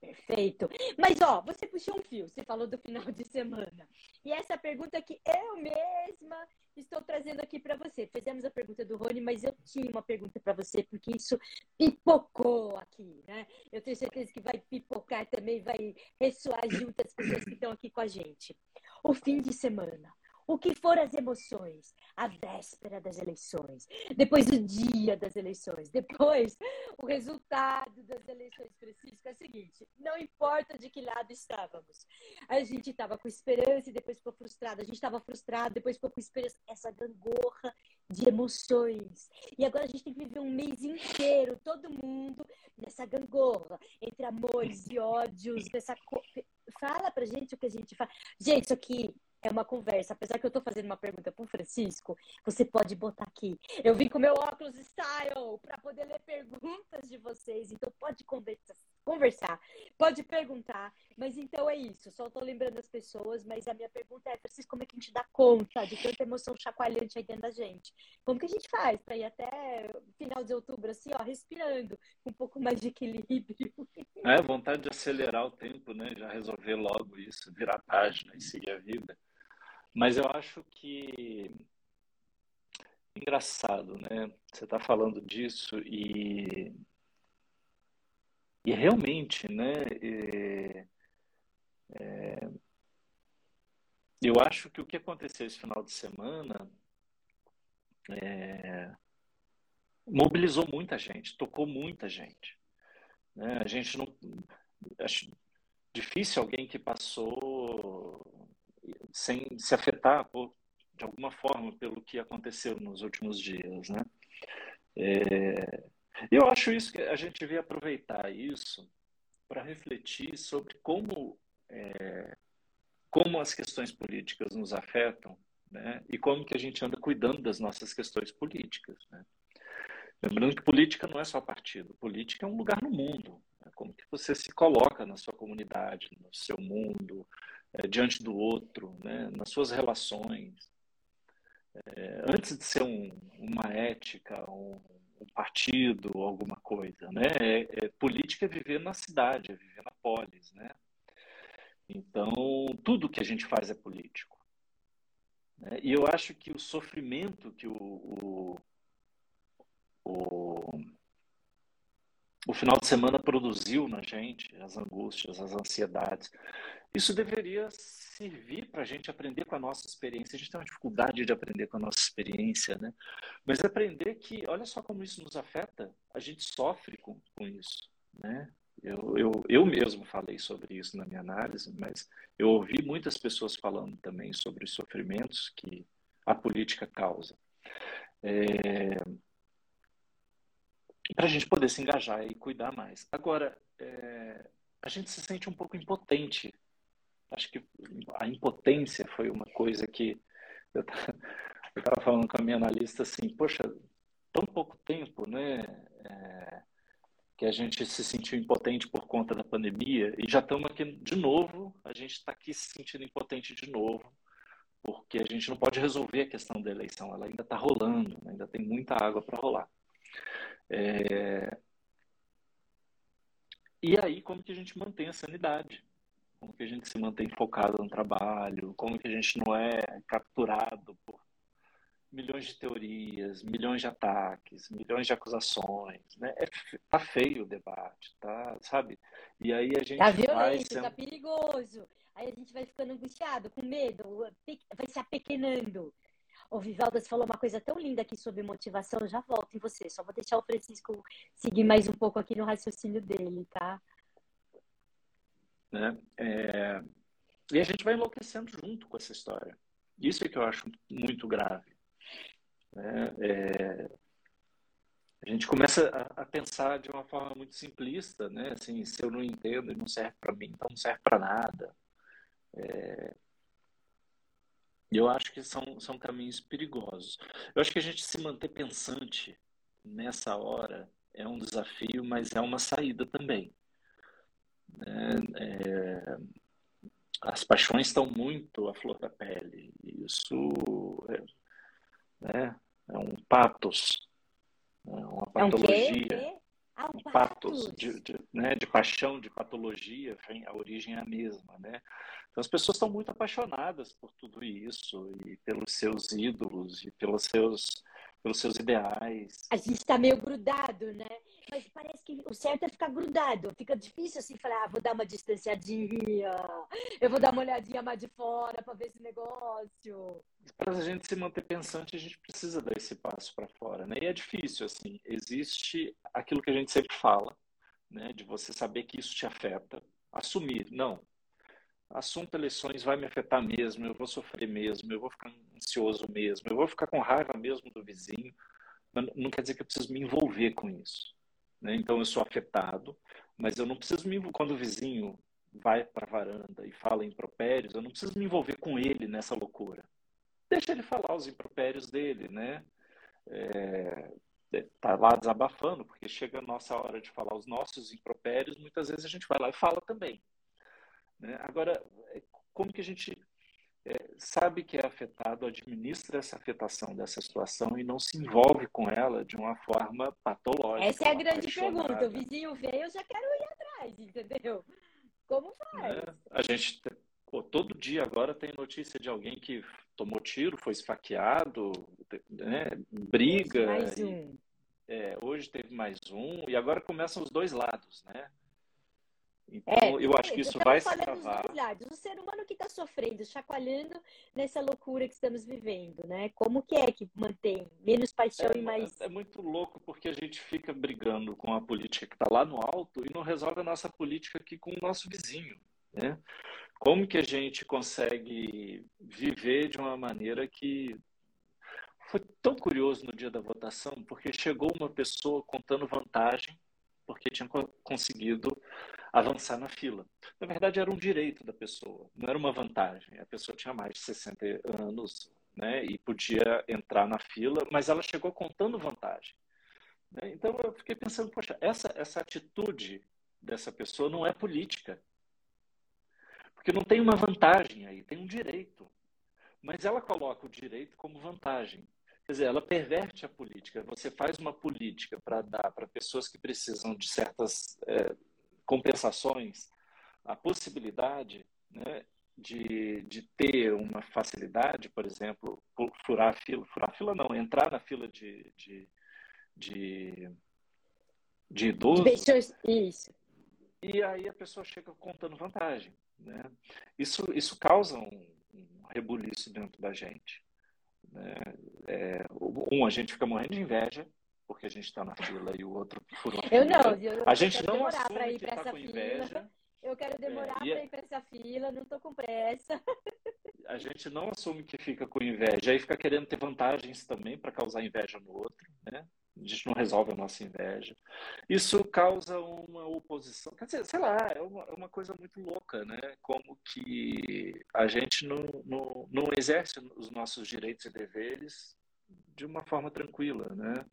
Perfeito. Mas, ó, você puxou um fio, você falou do final de semana. E essa pergunta que eu mesma estou trazendo aqui para você. Fizemos a pergunta do Rony, mas eu tinha uma pergunta para você, porque isso pipocou aqui, né? Eu tenho certeza que vai pipocar também, vai ressoar junto as pessoas que estão aqui com a gente. O fim de semana o que foram as emoções, a véspera das eleições, depois o dia das eleições, depois o resultado das eleições. Francisco, é o seguinte: não importa de que lado estávamos, a gente estava com esperança e depois ficou frustrado, a gente estava frustrado, depois ficou com esperança. Essa gangorra de emoções. E agora a gente tem que viver um mês inteiro, todo mundo nessa gangorra, entre amores e ódios, nessa. Fala pra gente o que a gente faz. Gente, isso aqui é uma conversa. Apesar que eu estou fazendo uma pergunta para o Francisco, você pode botar aqui. Eu vim com meu óculos style para poder ler perguntas de vocês. Então pode conversa, conversar, pode perguntar. Mas então é isso. Só estou lembrando as pessoas. Mas a minha pergunta é, Francisco, como é que a gente dá conta de tanta emoção chacoalhante aí dentro da gente? Como que a gente faz para ir até final de outubro assim, ó, respirando, um pouco mais de equilíbrio? É vontade de acelerar o tempo, né? Já resolver logo isso, virar a página e seguir a vida. Mas eu acho que engraçado, né? Você está falando disso e e realmente, né? É, é, eu acho que o que aconteceu esse final de semana é, mobilizou muita gente, tocou muita gente. Né? A gente não acho difícil alguém que passou sem se afetar por, de alguma forma pelo que aconteceu nos últimos dias, né? É, eu acho isso que a gente devia aproveitar isso para refletir sobre como é, como as questões políticas nos afetam, né? E como que a gente anda cuidando das nossas questões políticas, né? Lembrando que política não é só partido, política é um lugar no mundo. Né? Como que você se coloca na sua comunidade, no seu mundo, é, diante do outro, né, nas suas relações. É, antes de ser um, uma ética, um, um, partido, alguma coisa, né? É, é, política é viver na cidade, é viver na polis, né? Então, tudo que a gente faz é político. Né? E eu acho que o sofrimento que o, o, o, o final de semana produziu na gente, as angústias, as ansiedades, isso deveria servir para a gente aprender com a nossa experiência. A gente tem uma dificuldade de aprender com a nossa experiência, né? Mas aprender que, olha só como isso nos afeta, a gente sofre com, com isso, né? Eu, eu, eu mesmo falei sobre isso na minha análise, mas eu ouvi muitas pessoas falando também sobre os sofrimentos que a política causa. É, para a gente poder se engajar e cuidar mais. Agora, é, a gente se sente um pouco impotente acho que a impotência foi uma coisa que eu estava falando com a minha analista assim, poxa, tão pouco tempo, né, é, que a gente se sentiu impotente por conta da pandemia e já estamos aqui de novo, a gente está aqui se sentindo impotente de novo, porque a gente não pode resolver a questão da eleição, ela ainda está rolando, né, ainda tem muita água para rolar. É... E aí, como que a gente mantém a sanidade? Como que a gente se mantém focado no trabalho, como que a gente não é capturado por milhões de teorias, milhões de ataques, milhões de acusações, né? É, tá feio o debate, tá, sabe? E aí a gente tá violento, vai tá perigoso. Aí a gente vai ficando angustiado, com medo, vai se apequenando. O Vivaldas falou uma coisa tão linda aqui sobre motivação, eu já volto em você. Só vou deixar o Francisco seguir mais um pouco aqui no raciocínio dele, tá? Né? É... E a gente vai enlouquecendo junto com essa história. Isso é que eu acho muito grave. Né? É... A gente começa a, pensar de uma forma muito simplista, né? Assim, se eu não entendo não serve para mim, então não serve para nada. É... Eu acho que são, são caminhos perigosos. Eu acho que a gente se manter pensante nessa hora é um desafio, mas é uma saída também. Né? É, as paixões estão muito à flor da pele. Isso é, né? é um patos, é uma patologia. É um ah, um patos de, de, né, de paixão, de patologia, a origem é a mesma, né? Então as pessoas estão muito apaixonadas por tudo isso e pelos seus ídolos e pelos seus pelos seus ideais. A gente está meio grudado, né? Mas parece que o certo é ficar grudado. Fica difícil assim falar, ah, vou dar uma distanciadinha, eu vou dar uma olhadinha mais de fora para ver esse negócio. Para a gente se manter pensante, a gente precisa dar esse passo para fora, né? E é difícil, assim. Existe aquilo que a gente sempre fala, né? De você saber que isso te afeta, assumir, não, assunto eleições vai me afetar mesmo, eu vou sofrer mesmo, eu vou ficar ansioso mesmo, eu vou ficar com raiva mesmo do vizinho. Não quer dizer que eu preciso me envolver com isso. Né? Então eu sou afetado, mas eu não preciso me envolver. Quando o vizinho vai para a varanda e fala impropérios, eu não preciso me envolver com ele nessa loucura. Deixa ele falar os impropérios dele, né? É, tá lá desabafando, porque chega a nossa hora de falar os nossos impropérios, muitas vezes a gente vai lá e fala também. Né? Agora, é, como que a gente é, sabe que é afetado, administra essa afetação dessa situação e não se envolve com ela de uma forma patológica? Essa é a grande pergunta. O vizinho veio, eu já quero ir atrás, entendeu? Como faz? É, a gente, pô, todo dia agora tem notícia de alguém que tomou tiro, foi esfaqueado, né? briga. Mais um. E, é, hoje teve mais um, e agora começam os dois lados, né? Então, é, eu acho que isso vai se travar. O ser humano que está sofrendo, chacoalhando nessa loucura que estamos vivendo, né? Como que é que mantém menos paixão é, e mais... É muito louco porque a gente fica brigando com a política que está lá no alto e não resolve a nossa política aqui com o nosso vizinho, né? Como que a gente consegue viver de uma maneira que... Foi tão curioso no dia da votação, porque chegou uma pessoa contando vantagem porque tinha conseguido avançar na fila. Na verdade, era um direito da pessoa, não era uma vantagem. A pessoa tinha mais de 60 anos né, e podia entrar na fila, mas ela chegou contando vantagem. Né? Então, eu fiquei pensando, poxa, essa, essa atitude dessa pessoa não é política. Porque não tem uma vantagem aí, tem um direito. Mas ela coloca o direito como vantagem. Quer dizer, ela perverte a política. Você faz uma política para dar para pessoas que precisam de certas é, compensações a possibilidade né, de, de ter uma facilidade, por exemplo, furar a fila, furar a fila não, entrar na fila de, de, de, de idosos. Isso. E aí a pessoa chega contando vantagem. Né? Isso, isso causa um, um rebuliço dentro da gente. Né? É, um, a gente fica morrendo de inveja, porque a gente está na fila e o outro furou Eu não, eu, a gente não assume para ir para tá essa fila. Inveja. Eu quero demorar é, para é ir para essa fila, não estou com pressa. A gente não assume que fica com inveja, aí fica querendo ter vantagens também para causar inveja no outro, né? A gente não resolve a nossa inveja. Isso causa uma oposição. Quer dizer, sei lá, é uma, é uma coisa muito louca, né? Como que a gente não, não, não exerce os nossos direitos e deveres de uma forma tranquila, né?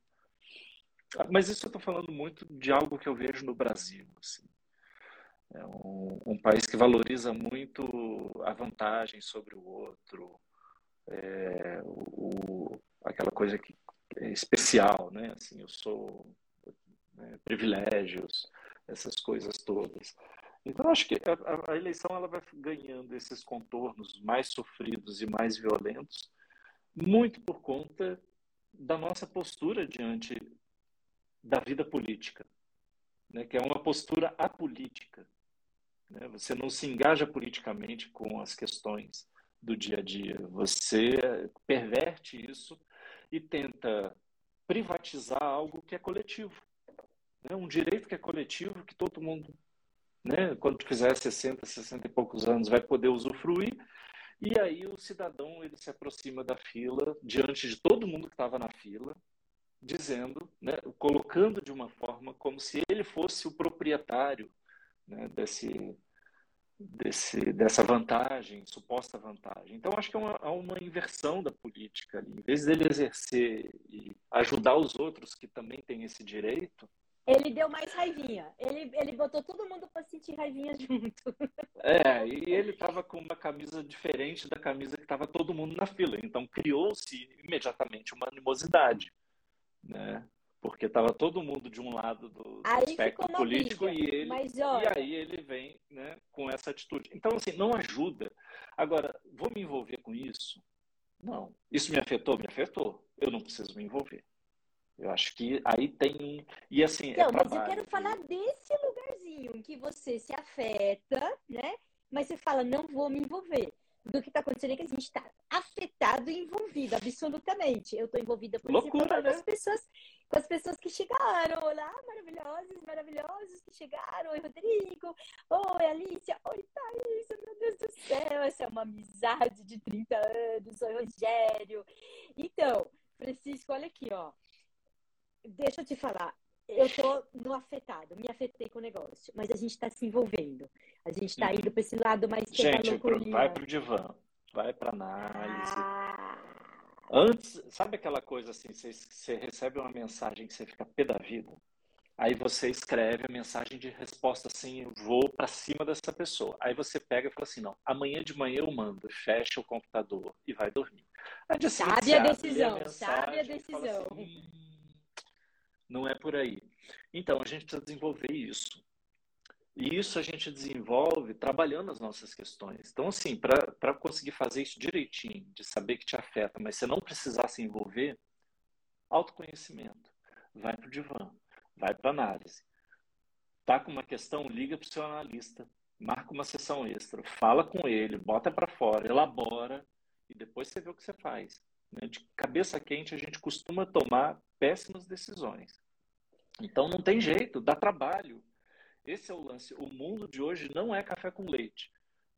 Mas isso eu estou falando muito de algo que eu vejo no Brasil. Assim. É um, um, país que valoriza muito a vantagem sobre o outro, é, o, aquela coisa que é especial, né? Assim, eu sou né, privilégios, essas coisas todas. Então, acho que a, a, eleição ela vai ganhando esses contornos mais sofridos e mais violentos, muito por conta da nossa postura diante da vida política, né? que é uma postura apolítica. Né? Você não se engaja politicamente com as questões do dia a dia. Você perverte isso e tenta privatizar algo que é coletivo. Né? Um direito que é coletivo, que todo mundo, né, quando fizer 60, 60 e poucos anos, vai poder usufruir. E aí o cidadão ele se aproxima da fila, diante de todo mundo que estava na fila, dizendo, né, colocando de uma forma como se ele fosse o proprietário né, desse, desse, dessa vantagem, suposta vantagem. Então, acho que é uma, é uma inversão da política ali. Em vez dele exercer e ajudar os outros que também têm esse direito. Ele deu mais raivinha. Ele, ele botou todo mundo para sentir raivinha junto. É, e ele estava com uma camisa diferente da camisa que estava todo mundo na fila. Então, criou-se imediatamente uma animosidade. Né? porque estava todo mundo de um lado do, do espectro político e ele e aí ele vem né, com essa atitude. Então assim não ajuda. Agora vou me envolver com isso? Não. Isso me afetou? Me afetou. Eu não preciso me envolver. Eu acho que aí tem e assim. Não, é mas eu quero falar desse lugarzinho em que você se afeta, né? Mas você fala não vou me envolver do que está acontecendo é que a gente está afetado e envolvido, absolutamente. Eu estou envolvida, Loucura, né? com as pessoas, com as pessoas que chegaram. Olá, maravilhosos, maravilhosos que chegaram. Oi, Rodrigo. Oi, Alicia. Oi, Thaís. Meu Deus do céu, essa é uma amizade de 30 anos. Oi, Rogério. Então, Francisco, olha aqui, ó. Deixa eu te falar eu tô no afetado, me afetei com o negócio, mas a gente está se envolvendo. A gente está indo para esse lado mais Gente, vai pro divã, vai para análise. Ah. Antes, sabe aquela coisa assim, você, você recebe uma mensagem que você fica pé da vida, aí você escreve a mensagem de resposta assim, vou para cima dessa pessoa. Aí você pega e fala assim, não, amanhã de manhã eu mando, fecha o computador e vai dormir. Aí, assim, sabe a decisão, a sabe a decisão. Assim, não é por aí. Então, a gente precisa desenvolver isso. E isso a gente desenvolve trabalhando as nossas questões. Então, assim, para conseguir fazer isso direitinho, de saber que te afeta, mas você não precisar se envolver, autoconhecimento. Vai para o divã, vai para análise. Tá com uma questão, liga para o seu analista, marca uma sessão extra, fala com ele, bota para fora, elabora e depois você vê o que você faz. Né? De cabeça quente, a gente costuma tomar péssimas decisões. Então não tem jeito, dá trabalho. Esse é o lance. O mundo de hoje não é café com leite.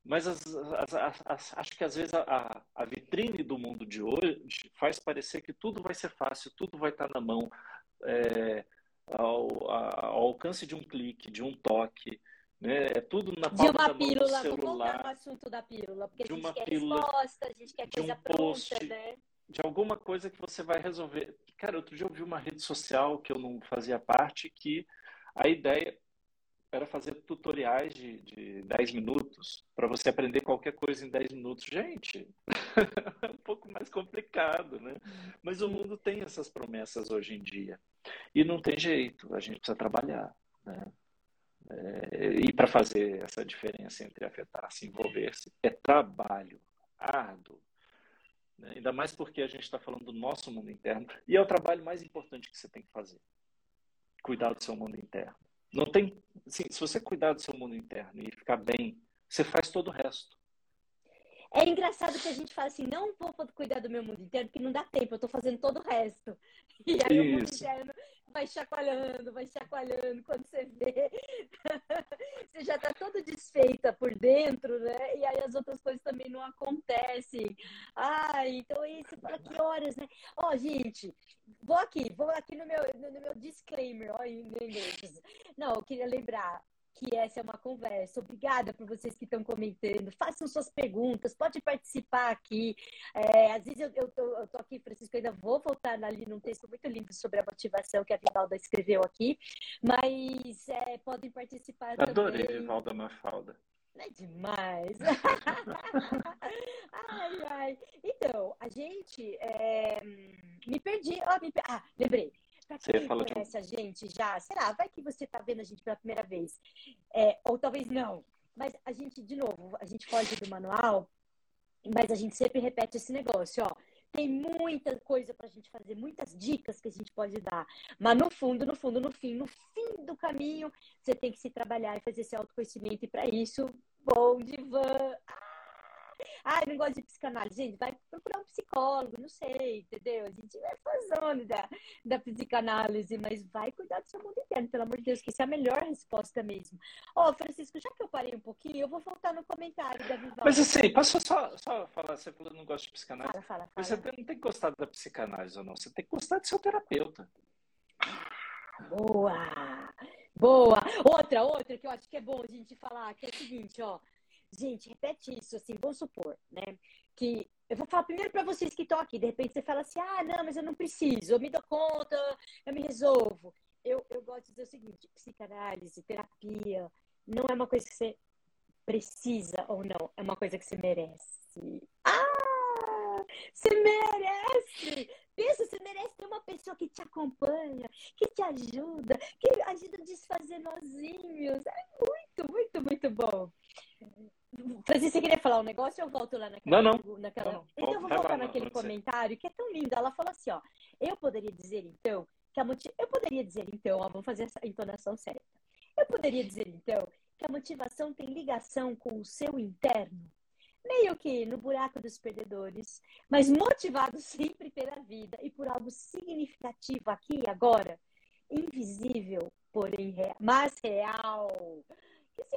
Mas as, as, as, acho que às vezes a, a, vitrine do mundo de hoje faz parecer que tudo vai ser fácil, tudo vai estar na mão, é, ao, ao, alcance de um clique, de um toque. Né? É tudo na palma de uma pílula, vou voltar no assunto da pílula, porque a gente quer pílula, resposta, a gente quer coisa um pronta, post, né? De alguma coisa que você vai resolver. Cara, outro dia eu vi uma rede social que eu não fazia parte, que a ideia era fazer tutoriais de, de 10 minutos para você aprender qualquer coisa em 10 minutos. Gente, é um pouco mais complicado, né? Mas o mundo tem essas promessas hoje em dia. E não tem jeito, a gente precisa trabalhar, né? É, e para fazer essa diferença entre afetar-se e envolver-se, é trabalho árduo, né? Ainda mais porque a gente está falando do nosso mundo interno. E é o trabalho mais importante que você tem que fazer. Cuidar do seu mundo interno. Não tem, assim, se você cuidar do seu mundo interno e ficar bem, você faz todo o resto. É engraçado que a gente fala assim, não vou cuidar do meu mundo interno, porque não dá tempo, eu estou fazendo todo o resto. E aí Isso. o mundo interno vai chacoalhando, vai chacoalhando, quando você vê, você já está todo desfeita por dentro, né? E aí as outras coisas também não acontecem. Ah, então aí você fala que horas, né? Ó, oh, gente, vou aqui, vou aqui no meu, no meu disclaimer, ó, em inglês. Não, eu queria lembrar, que essa é uma conversa. Obrigada por vocês que estão comentando. Façam suas perguntas, pode participar aqui. É, às vezes eu, eu, tô, eu tô aqui, Francisco, ainda vou voltar ali num texto muito lindo sobre a motivação que a Vivalda escreveu aqui, mas é, podem participar Adorei, também. Vivalda Mafalda. É demais. ai, ai. Então, a gente. É... Me perdi. Oh, me... Ah, lembrei. Pra quem conhece a gente já, será? Vai que você está vendo a gente pela primeira vez. É, ou talvez não. Mas a gente, de novo, a gente foge do manual, mas a gente sempre repete esse negócio, ó. Tem muita coisa para a gente fazer, muitas dicas que a gente pode dar. Mas no fundo, no fundo, no fim, no fim do caminho, você tem que se trabalhar e fazer esse autoconhecimento. E para isso, bom divã. Ah! Ah, eu não gosto de psicanálise. Gente, vai procurar um psicólogo, não sei, entendeu? A gente vai fazendo da, da psicanálise, mas vai cuidar do seu mundo interno, pelo amor de Deus, que isso é a melhor resposta mesmo. Ó, oh, Francisco, já que eu parei um pouquinho, eu vou voltar no comentário da Vivaldi. Mas assim, posso só, só falar, você falou que não gosta de psicanálise. Fala, fala, fala. Você não tem que gostar da psicanálise ou não, você tem que gostar do seu terapeuta. Boa! Boa! Outra, outra que eu acho que é bom a gente falar, que é o seguinte, ó. Gente, repete isso, assim, vamos supor, né? Que eu vou falar primeiro para vocês que estão aqui. De repente você fala assim: ah, não, mas eu não preciso, eu me dou conta, eu me resolvo. Eu, eu gosto de dizer o seguinte: psicanálise, terapia, não é uma coisa que você precisa ou não, é uma coisa que você merece. Ah! Você merece! Pensa, você merece ter uma pessoa que te acompanha, que te ajuda, que ajuda a desfazer nozinhos. É muito, muito, muito bom. Francisca, você queria falar um negócio ou eu volto lá naquela? Não, não. Naquela... Não, então, eu vou voltar lá, naquele comentário que é tão lindo. Ela falou assim, ó. Eu poderia dizer, então, que a motivação... Eu poderia dizer, então, ó, fazer essa entonação certa. Eu poderia dizer, então, que a motivação tem ligação com o seu interno meio que no buraco dos perdedores, mas motivado sempre pela vida e por algo significativo aqui e agora, invisível, porém real, mas real.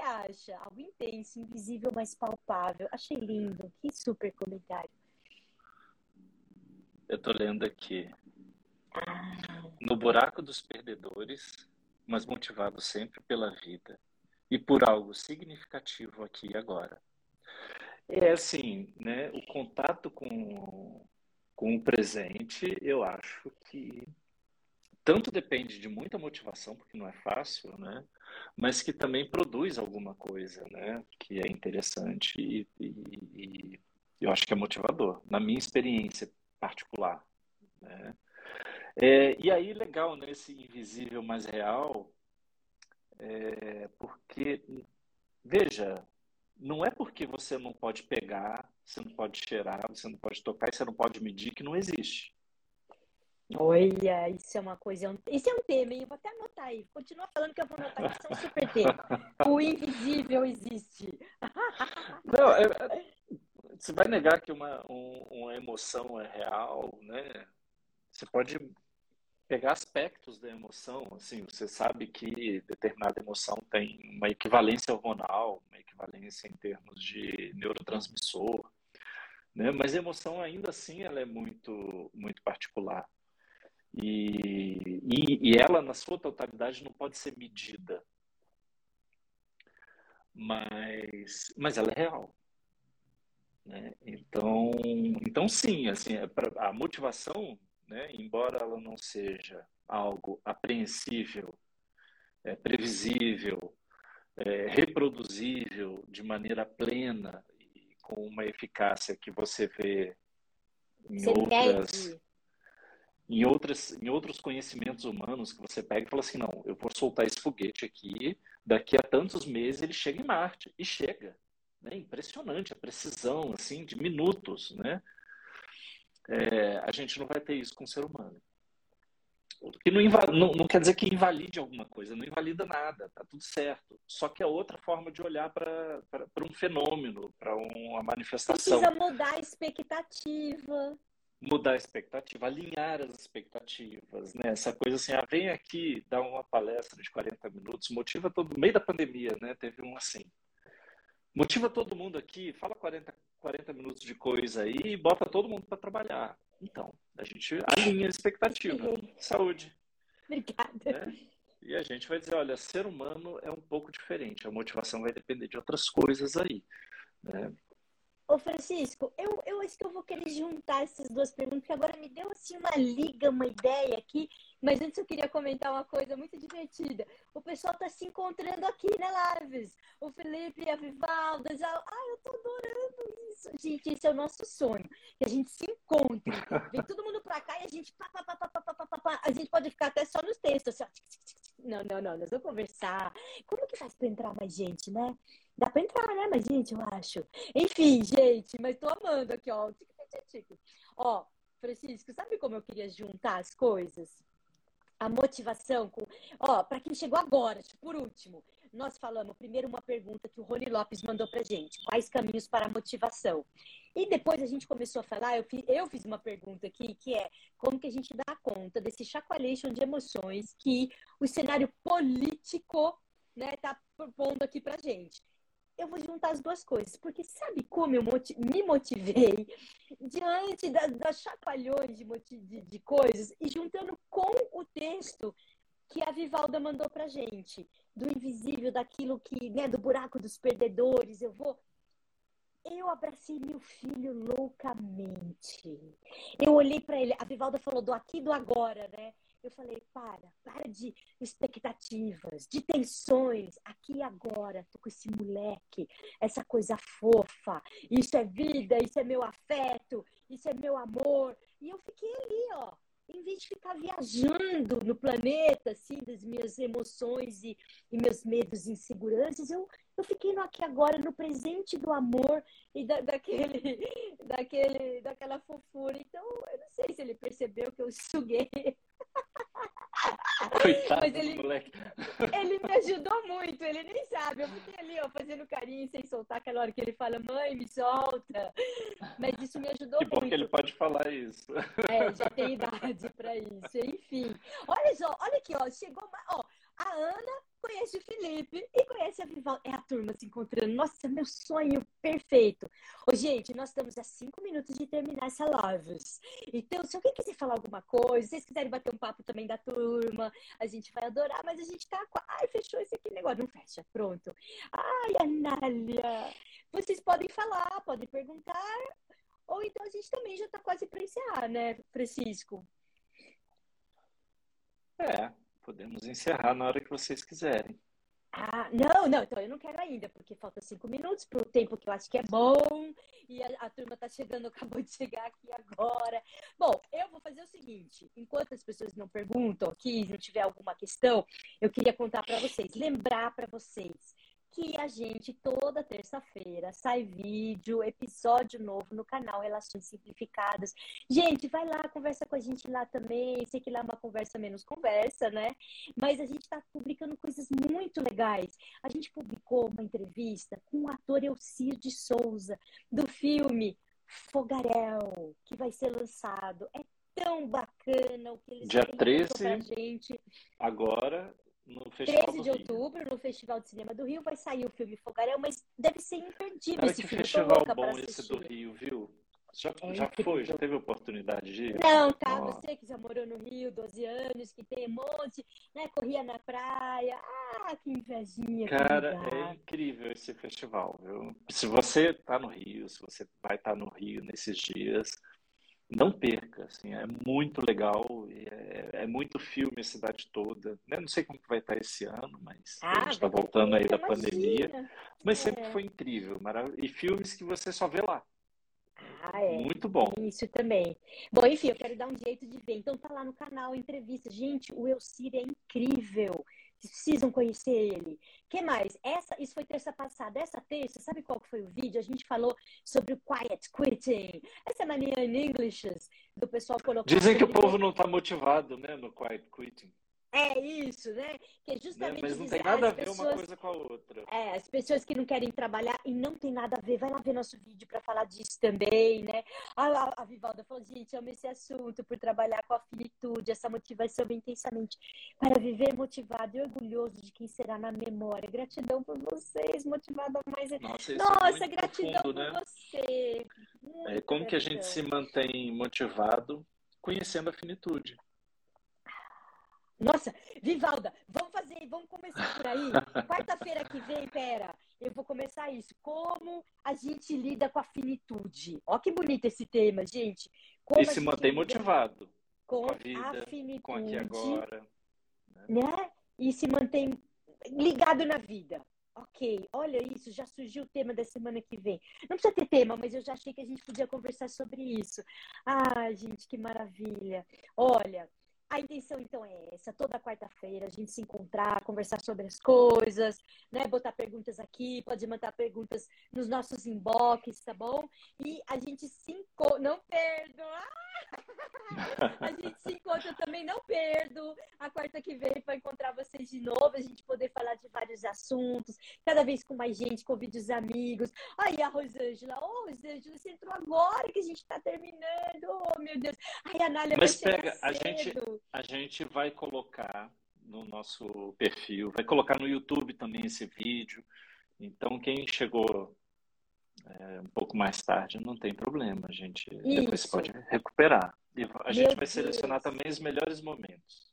Você acha? Algo intenso, invisível, mas palpável. Achei lindo. Que super comentário. Eu tô lendo aqui. Ah. No buraco dos perdedores, mas motivado sempre pela vida e por algo significativo aqui e agora. É assim, né? O contato com, com o presente, eu acho que tanto depende de muita motivação, porque não é fácil, né? Mas que também produz alguma coisa, né? Que é interessante e, e, e eu acho que é motivador, na minha experiência particular, né? É, e aí, legal, nesse né, invisível mais real, é, porque, veja, não é porque você não pode pegar, você não pode cheirar, você não pode tocar e você não pode medir que não existe. Olha, isso é uma coisa. Isso é um tema, hein? Eu vou até anotar aí. Continua falando que eu vou anotar que isso é super tema. o invisível existe. Não, é, é, você vai negar que uma, um, uma emoção é real, né? Você pode pegar aspectos da emoção, assim, você sabe que determinada emoção tem uma equivalência hormonal, uma equivalência em termos de neurotransmissor, né? Mas a emoção ainda assim ela é muito muito particular. E, e, e ela na sua totalidade não pode ser medida. Mas mas ela é real. Né? Então, então sim, assim, é a motivação né? embora ela não seja algo apreensível, é, previsível, é, reproduzível de maneira plena e com uma eficácia que você vê em você outras em outras em outros conhecimentos humanos que você pega e fala assim não eu vou soltar esse foguete aqui daqui a tantos meses ele chega em Marte e chega né? impressionante a precisão assim de minutos né é, a gente não vai ter isso com o ser humano. Que não, não, não, quer dizer que invalide alguma coisa, não invalida nada, tá tudo certo. Só que é outra forma de olhar para um fenômeno, para uma manifestação. Precisa mudar a expectativa. Mudar a expectativa, alinhar as expectativas, né? Essa coisa assim, ah, vem aqui dar uma palestra de 40 minutos, motiva todo, no meio da pandemia, né? Teve um assim. Motiva todo mundo aqui, fala 40, 40 minutos de coisa aí e bota todo mundo para trabalhar. Então, a gente alinha a expectativa. Saúde. Obrigada. Né? E a gente vai dizer, olha, ser humano é um pouco diferente. A motivação vai depender de outras coisas aí. Né? Ô, Francisco, eu, eu acho que eu vou querer juntar essas duas perguntas, porque agora me deu assim uma liga, uma ideia aqui. Mas antes eu queria comentar uma coisa muito divertida. O pessoal tá se encontrando aqui, né, Lives? O Felipe e a Vivalda já. Ai, eu tô adorando isso. Gente, esse é o nosso sonho. Que a gente se encontre. Vem todo mundo pra cá e a gente. Pá, pá, pá, pá, pá, pá, pá, pá. A gente pode ficar até só nos textos, assim. Não, não, não, nós vamos conversar. Como que faz pra entrar mais gente, né? Dá pra entrar, né? Mas, gente, eu acho. Enfim, gente, mas tô amando aqui, ó. Ó, Francisco, sabe como eu queria juntar as coisas? A motivação com. Ó, para quem chegou agora, por último, nós falamos primeiro uma pergunta que o Rony Lopes mandou pra gente: quais caminhos para a motivação? E depois a gente começou a falar, eu fiz, eu fiz uma pergunta aqui, que é como que a gente dá conta desse chacoalhation de emoções que o cenário político né, tá propondo aqui pra gente eu vou juntar as duas coisas, porque sabe como eu me motivei diante das da chapalhões de, de, de, coisas e juntando com o texto que a Vivalda mandou pra gente, do invisível, daquilo que, né, do buraco dos perdedores, eu vou eu abracei meu filho loucamente. Eu olhei para ele, a Vivalda falou do aqui do agora, né? Eu falei, para, para de expectativas, de tensões, aqui agora, tô com esse moleque, essa coisa fofa, isso é vida, isso é meu afeto, isso é meu amor. E eu fiquei ali, ó, em vez de ficar viajando no planeta, assim, das minhas emoções e, e meus medos e inseguranças, eu, eu fiquei no aqui agora, no presente do amor e da, daquele, daquele, daquela fofura. Então, eu não sei se ele percebeu que eu suguei Coitado Mas ele, moleque. ele me ajudou muito, ele nem sabe. Eu fiquei ali, ó, fazendo carinho sem soltar aquela hora que ele fala, mãe, me solta. Mas isso me ajudou que muito. Porque ele pode falar isso. É, já tem idade para isso. Enfim. Olha só, olha aqui, ó. Chegou. Ó, a Ana conhece o Felipe e conhece a Vival. É a turma se encontrando. Nossa, meu sonho perfeito. Ô, gente, nós estamos a cinco minutos de terminar essa lives. Então, se alguém quiser falar alguma coisa, se vocês quiserem bater um papo também da turma, a gente vai adorar, mas a gente tá. Ai, fechou esse aqui negócio. Não fecha, pronto. Ai, Anália. Vocês podem falar, podem perguntar. Ou então a gente também já está quase para encerrar, né, Francisco? É, Podemos encerrar na hora que vocês quiserem. Ah, não, não, então eu não quero ainda, porque falta cinco minutos para o tempo que eu acho que é bom e a, a turma está chegando, acabou de chegar aqui agora. Bom, eu vou fazer o seguinte: enquanto as pessoas não perguntam aqui, não tiver alguma questão, eu queria contar para vocês, lembrar para vocês que a gente, toda terça-feira, sai vídeo, episódio novo no canal Relações Simplificadas. Gente, vai lá, conversa com a gente lá também. Sei que lá é uma conversa menos conversa, né? Mas a gente está publicando coisas muito legais. A gente publicou uma entrevista com o ator Elcir de Souza, do filme Fogarel, que vai ser lançado. É tão bacana o que eles Dia 13, pra gente. Agora, no Festival 13 de outubro, no Festival de Cinema do Rio, vai sair o filme Fogarel, mas deve ser imperdível esse que filme. festival bom esse do Rio, viu? Já, é já foi, já teve oportunidade de ir? Não, tá, oh. você que já morou no Rio 12 anos, que tem um monte, né? Corria na praia. Ah, que invejinha. Cara, é incrível esse festival, viu? Se você tá no Rio, se você vai estar tá no Rio nesses dias, não perca, assim, é muito legal, é, é, muito filme a cidade toda. Né? Não sei como que vai estar esse ano, mas ah, a gente está voltando aí da imagina. pandemia. Mas é. sempre foi incrível, maravilhoso. E filmes que você só vê lá. Ah, é. Muito bom. Isso também. Bom, enfim, eu quero dar um jeito de ver. Então tá lá no canal, entrevista. Gente, o Elcir é incrível precisam conhecer ele. que mais? Essa, isso foi terça passada. Essa terça, sabe qual foi o vídeo? A gente falou sobre o quiet quitting. Essa mania em English do pessoal colocar. Dizem que o povo não está motivado, né, no quiet quitting. É isso, né? Que é né, justamente. Mas não tem nada a ver pessoas, uma coisa com a outra. É, as pessoas que não querem trabalhar e não tem nada a ver, vai lá ver nosso vídeo para falar disso também, né? A, a, Vivalda falou, gente, amo esse assunto por trabalhar com a finitude, essa motivação intensamente para viver motivado e orgulhoso de quem será na memória. Gratidão por vocês, motivada mais. Nossa, Nossa é gratidão profundo, por né? você. É, como que a gente se mantém motivado conhecendo a finitude? Nossa, Vivalda, vamos fazer, vamos começar por aí. Quarta-feira que vem, pera, eu vou começar isso. Como a gente lida com a finitude? Ó que bonito esse tema, gente. Como e se mantém motivado com, com a vida, a finitude, com aqui agora. Né? né? E se mantém ligado na vida. Ok, olha isso, já surgiu o tema da semana que vem. Não precisa ter tema, mas eu já achei que a gente podia conversar sobre isso. Ah, gente, que maravilha. Olha, a intenção, então, é essa. Toda quarta-feira a gente se encontrar, conversar sobre as coisas, né? Botar perguntas aqui, pode mandar perguntas nos nossos inbox, tá bom? E a gente se encontra. Não perdo! Ah! A gente se encontra também, não perdo, a quarta que vem para encontrar vocês de novo, a gente poder falar de vários assuntos, cada vez com mais gente, convide os amigos. Aí a Rosângela, ô oh, Rosângela, você entrou agora que a gente está terminando, oh meu Deus. Aí a Nália Mas pega, a gente, a gente vai colocar no nosso perfil, vai colocar no YouTube também esse vídeo. Então, quem chegou é, um pouco mais tarde, não tem problema, a gente Isso. depois pode recuperar. E a gente Meu vai selecionar Deus. também os melhores momentos.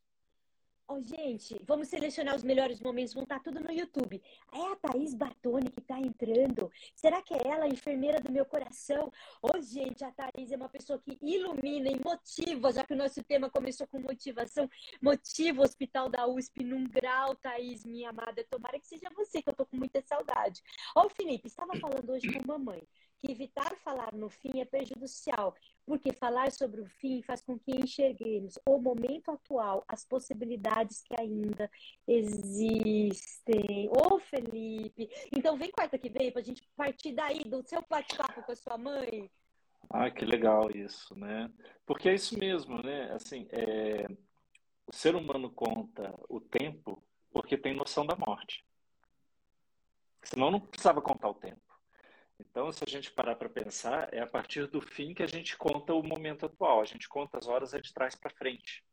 Oh, gente, vamos selecionar os melhores momentos, vão estar tudo no YouTube. É a Thaís Bartoni que está entrando. Será que é ela, a enfermeira do meu coração? Oh, gente, a Thaís é uma pessoa que ilumina e motiva, já que o nosso tema começou com motivação, motiva o Hospital da USP num grau, Thaís, minha amada. Tomara que seja você, que eu tô com muita saudade. Ó, oh, Felipe, estava falando hoje com a mamãe que evitar falar no fim é prejudicial, porque falar sobre o fim faz com que enxerguemos o momento atual, as possibilidades que ainda existem. Ô, oh, Felipe! Então vem quarta que vem para a gente partir daí do seu bate-papo com a sua mãe. Ah, que legal isso, né? Porque é isso mesmo, né? Assim, é... o ser humano conta o tempo porque tem noção da morte. Senão não precisava contar o tempo. Então, se a gente parar para pensar, é a partir do fim que a gente conta o momento atual. A gente conta as horas de trás para frente.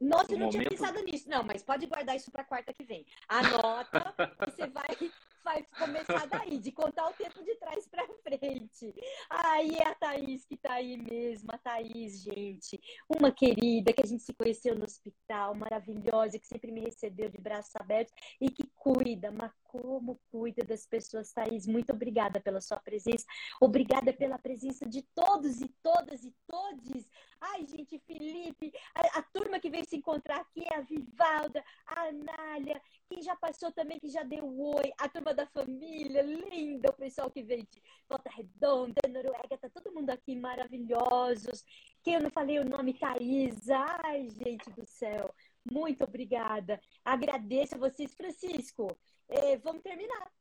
Nossa, eu não momento... tinha pensado nisso. Não, mas pode guardar isso para quarta que vem. Anota e você vai vai começar daí, de contar o tempo de trás para frente. Aí é a Thaís que tá aí mesmo, a Thaís, gente, uma querida que a gente se conheceu no hospital, maravilhosa, que sempre me recebeu de braços abertos e que cuida, mas como cuida das pessoas, Thaís. Muito obrigada pela sua presença, obrigada pela presença de todos e todas e todes. Ai, gente, Felipe, a, a turma que veio se encontrar aqui é a Vivalda, a Anália, quem já passou também, que já deu oi, a turma da família, linda, o pessoal que veio de Volta Redonda, Noruega, tá todo mundo aqui maravilhosos. Quem eu não falei o nome, Thaís, ai, gente do céu, muito obrigada. Agradeço a vocês, Francisco. É, vamos terminar.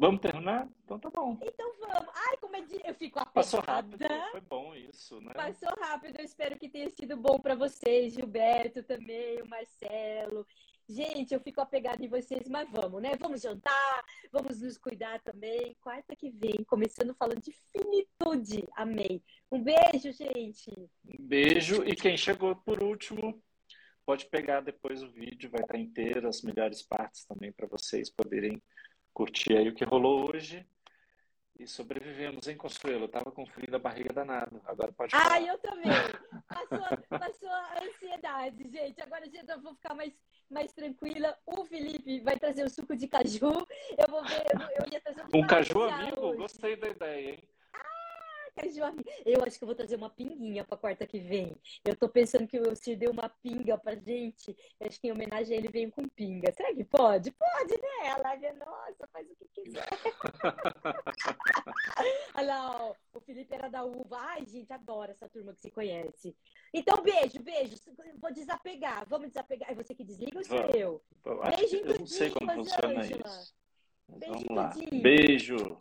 Vamos terminar? Então tá bom. Então vamos. Ai, como é de... eu fico apertada. Passou rápido, foi bom isso, né? Passou rápido, eu espero que tenha sido bom para vocês, Gilberto também, o Marcelo. Gente, eu fico apegada em vocês, mas vamos, né? Vamos jantar, vamos nos cuidar também. Quarta que vem, começando falando de finitude. Amei. Um beijo, gente. Um beijo. E quem chegou por último, pode pegar depois o vídeo, vai estar inteiro, as melhores partes também para vocês poderem curtir aí o que rolou hoje. E sobrevivemos, hein, Consuelo? Eu tava com frio da barriga danado. Agora pode falar. Ah, eu também. Passou, passou a ansiedade, gente. Agora, gente, eu vou ficar mais, mais tranquila. O Felipe vai trazer o suco de caju. Eu vou ver, eu, ia trazer um, um caju amigo? Hoje. Gostei da ideia, hein? Eu acho que eu vou trazer uma pinguinha para quarta que vem. Eu tô pensando que o Cir deu uma pinga pra gente. Eu acho que em homenagem a ele veio com pinga. Será que pode? Pode, né? A Lávia, nossa, faz o que quiser. Olha lá, ó, o Felipe era da uva. Ai, gente, adoro essa turma que se conhece. Então, beijo, beijo. Vou desapegar. Vamos desapegar. É você que desliga ou sou eu? Beijinho do dia, Rosângela. Beijo vamos lá. Beijo.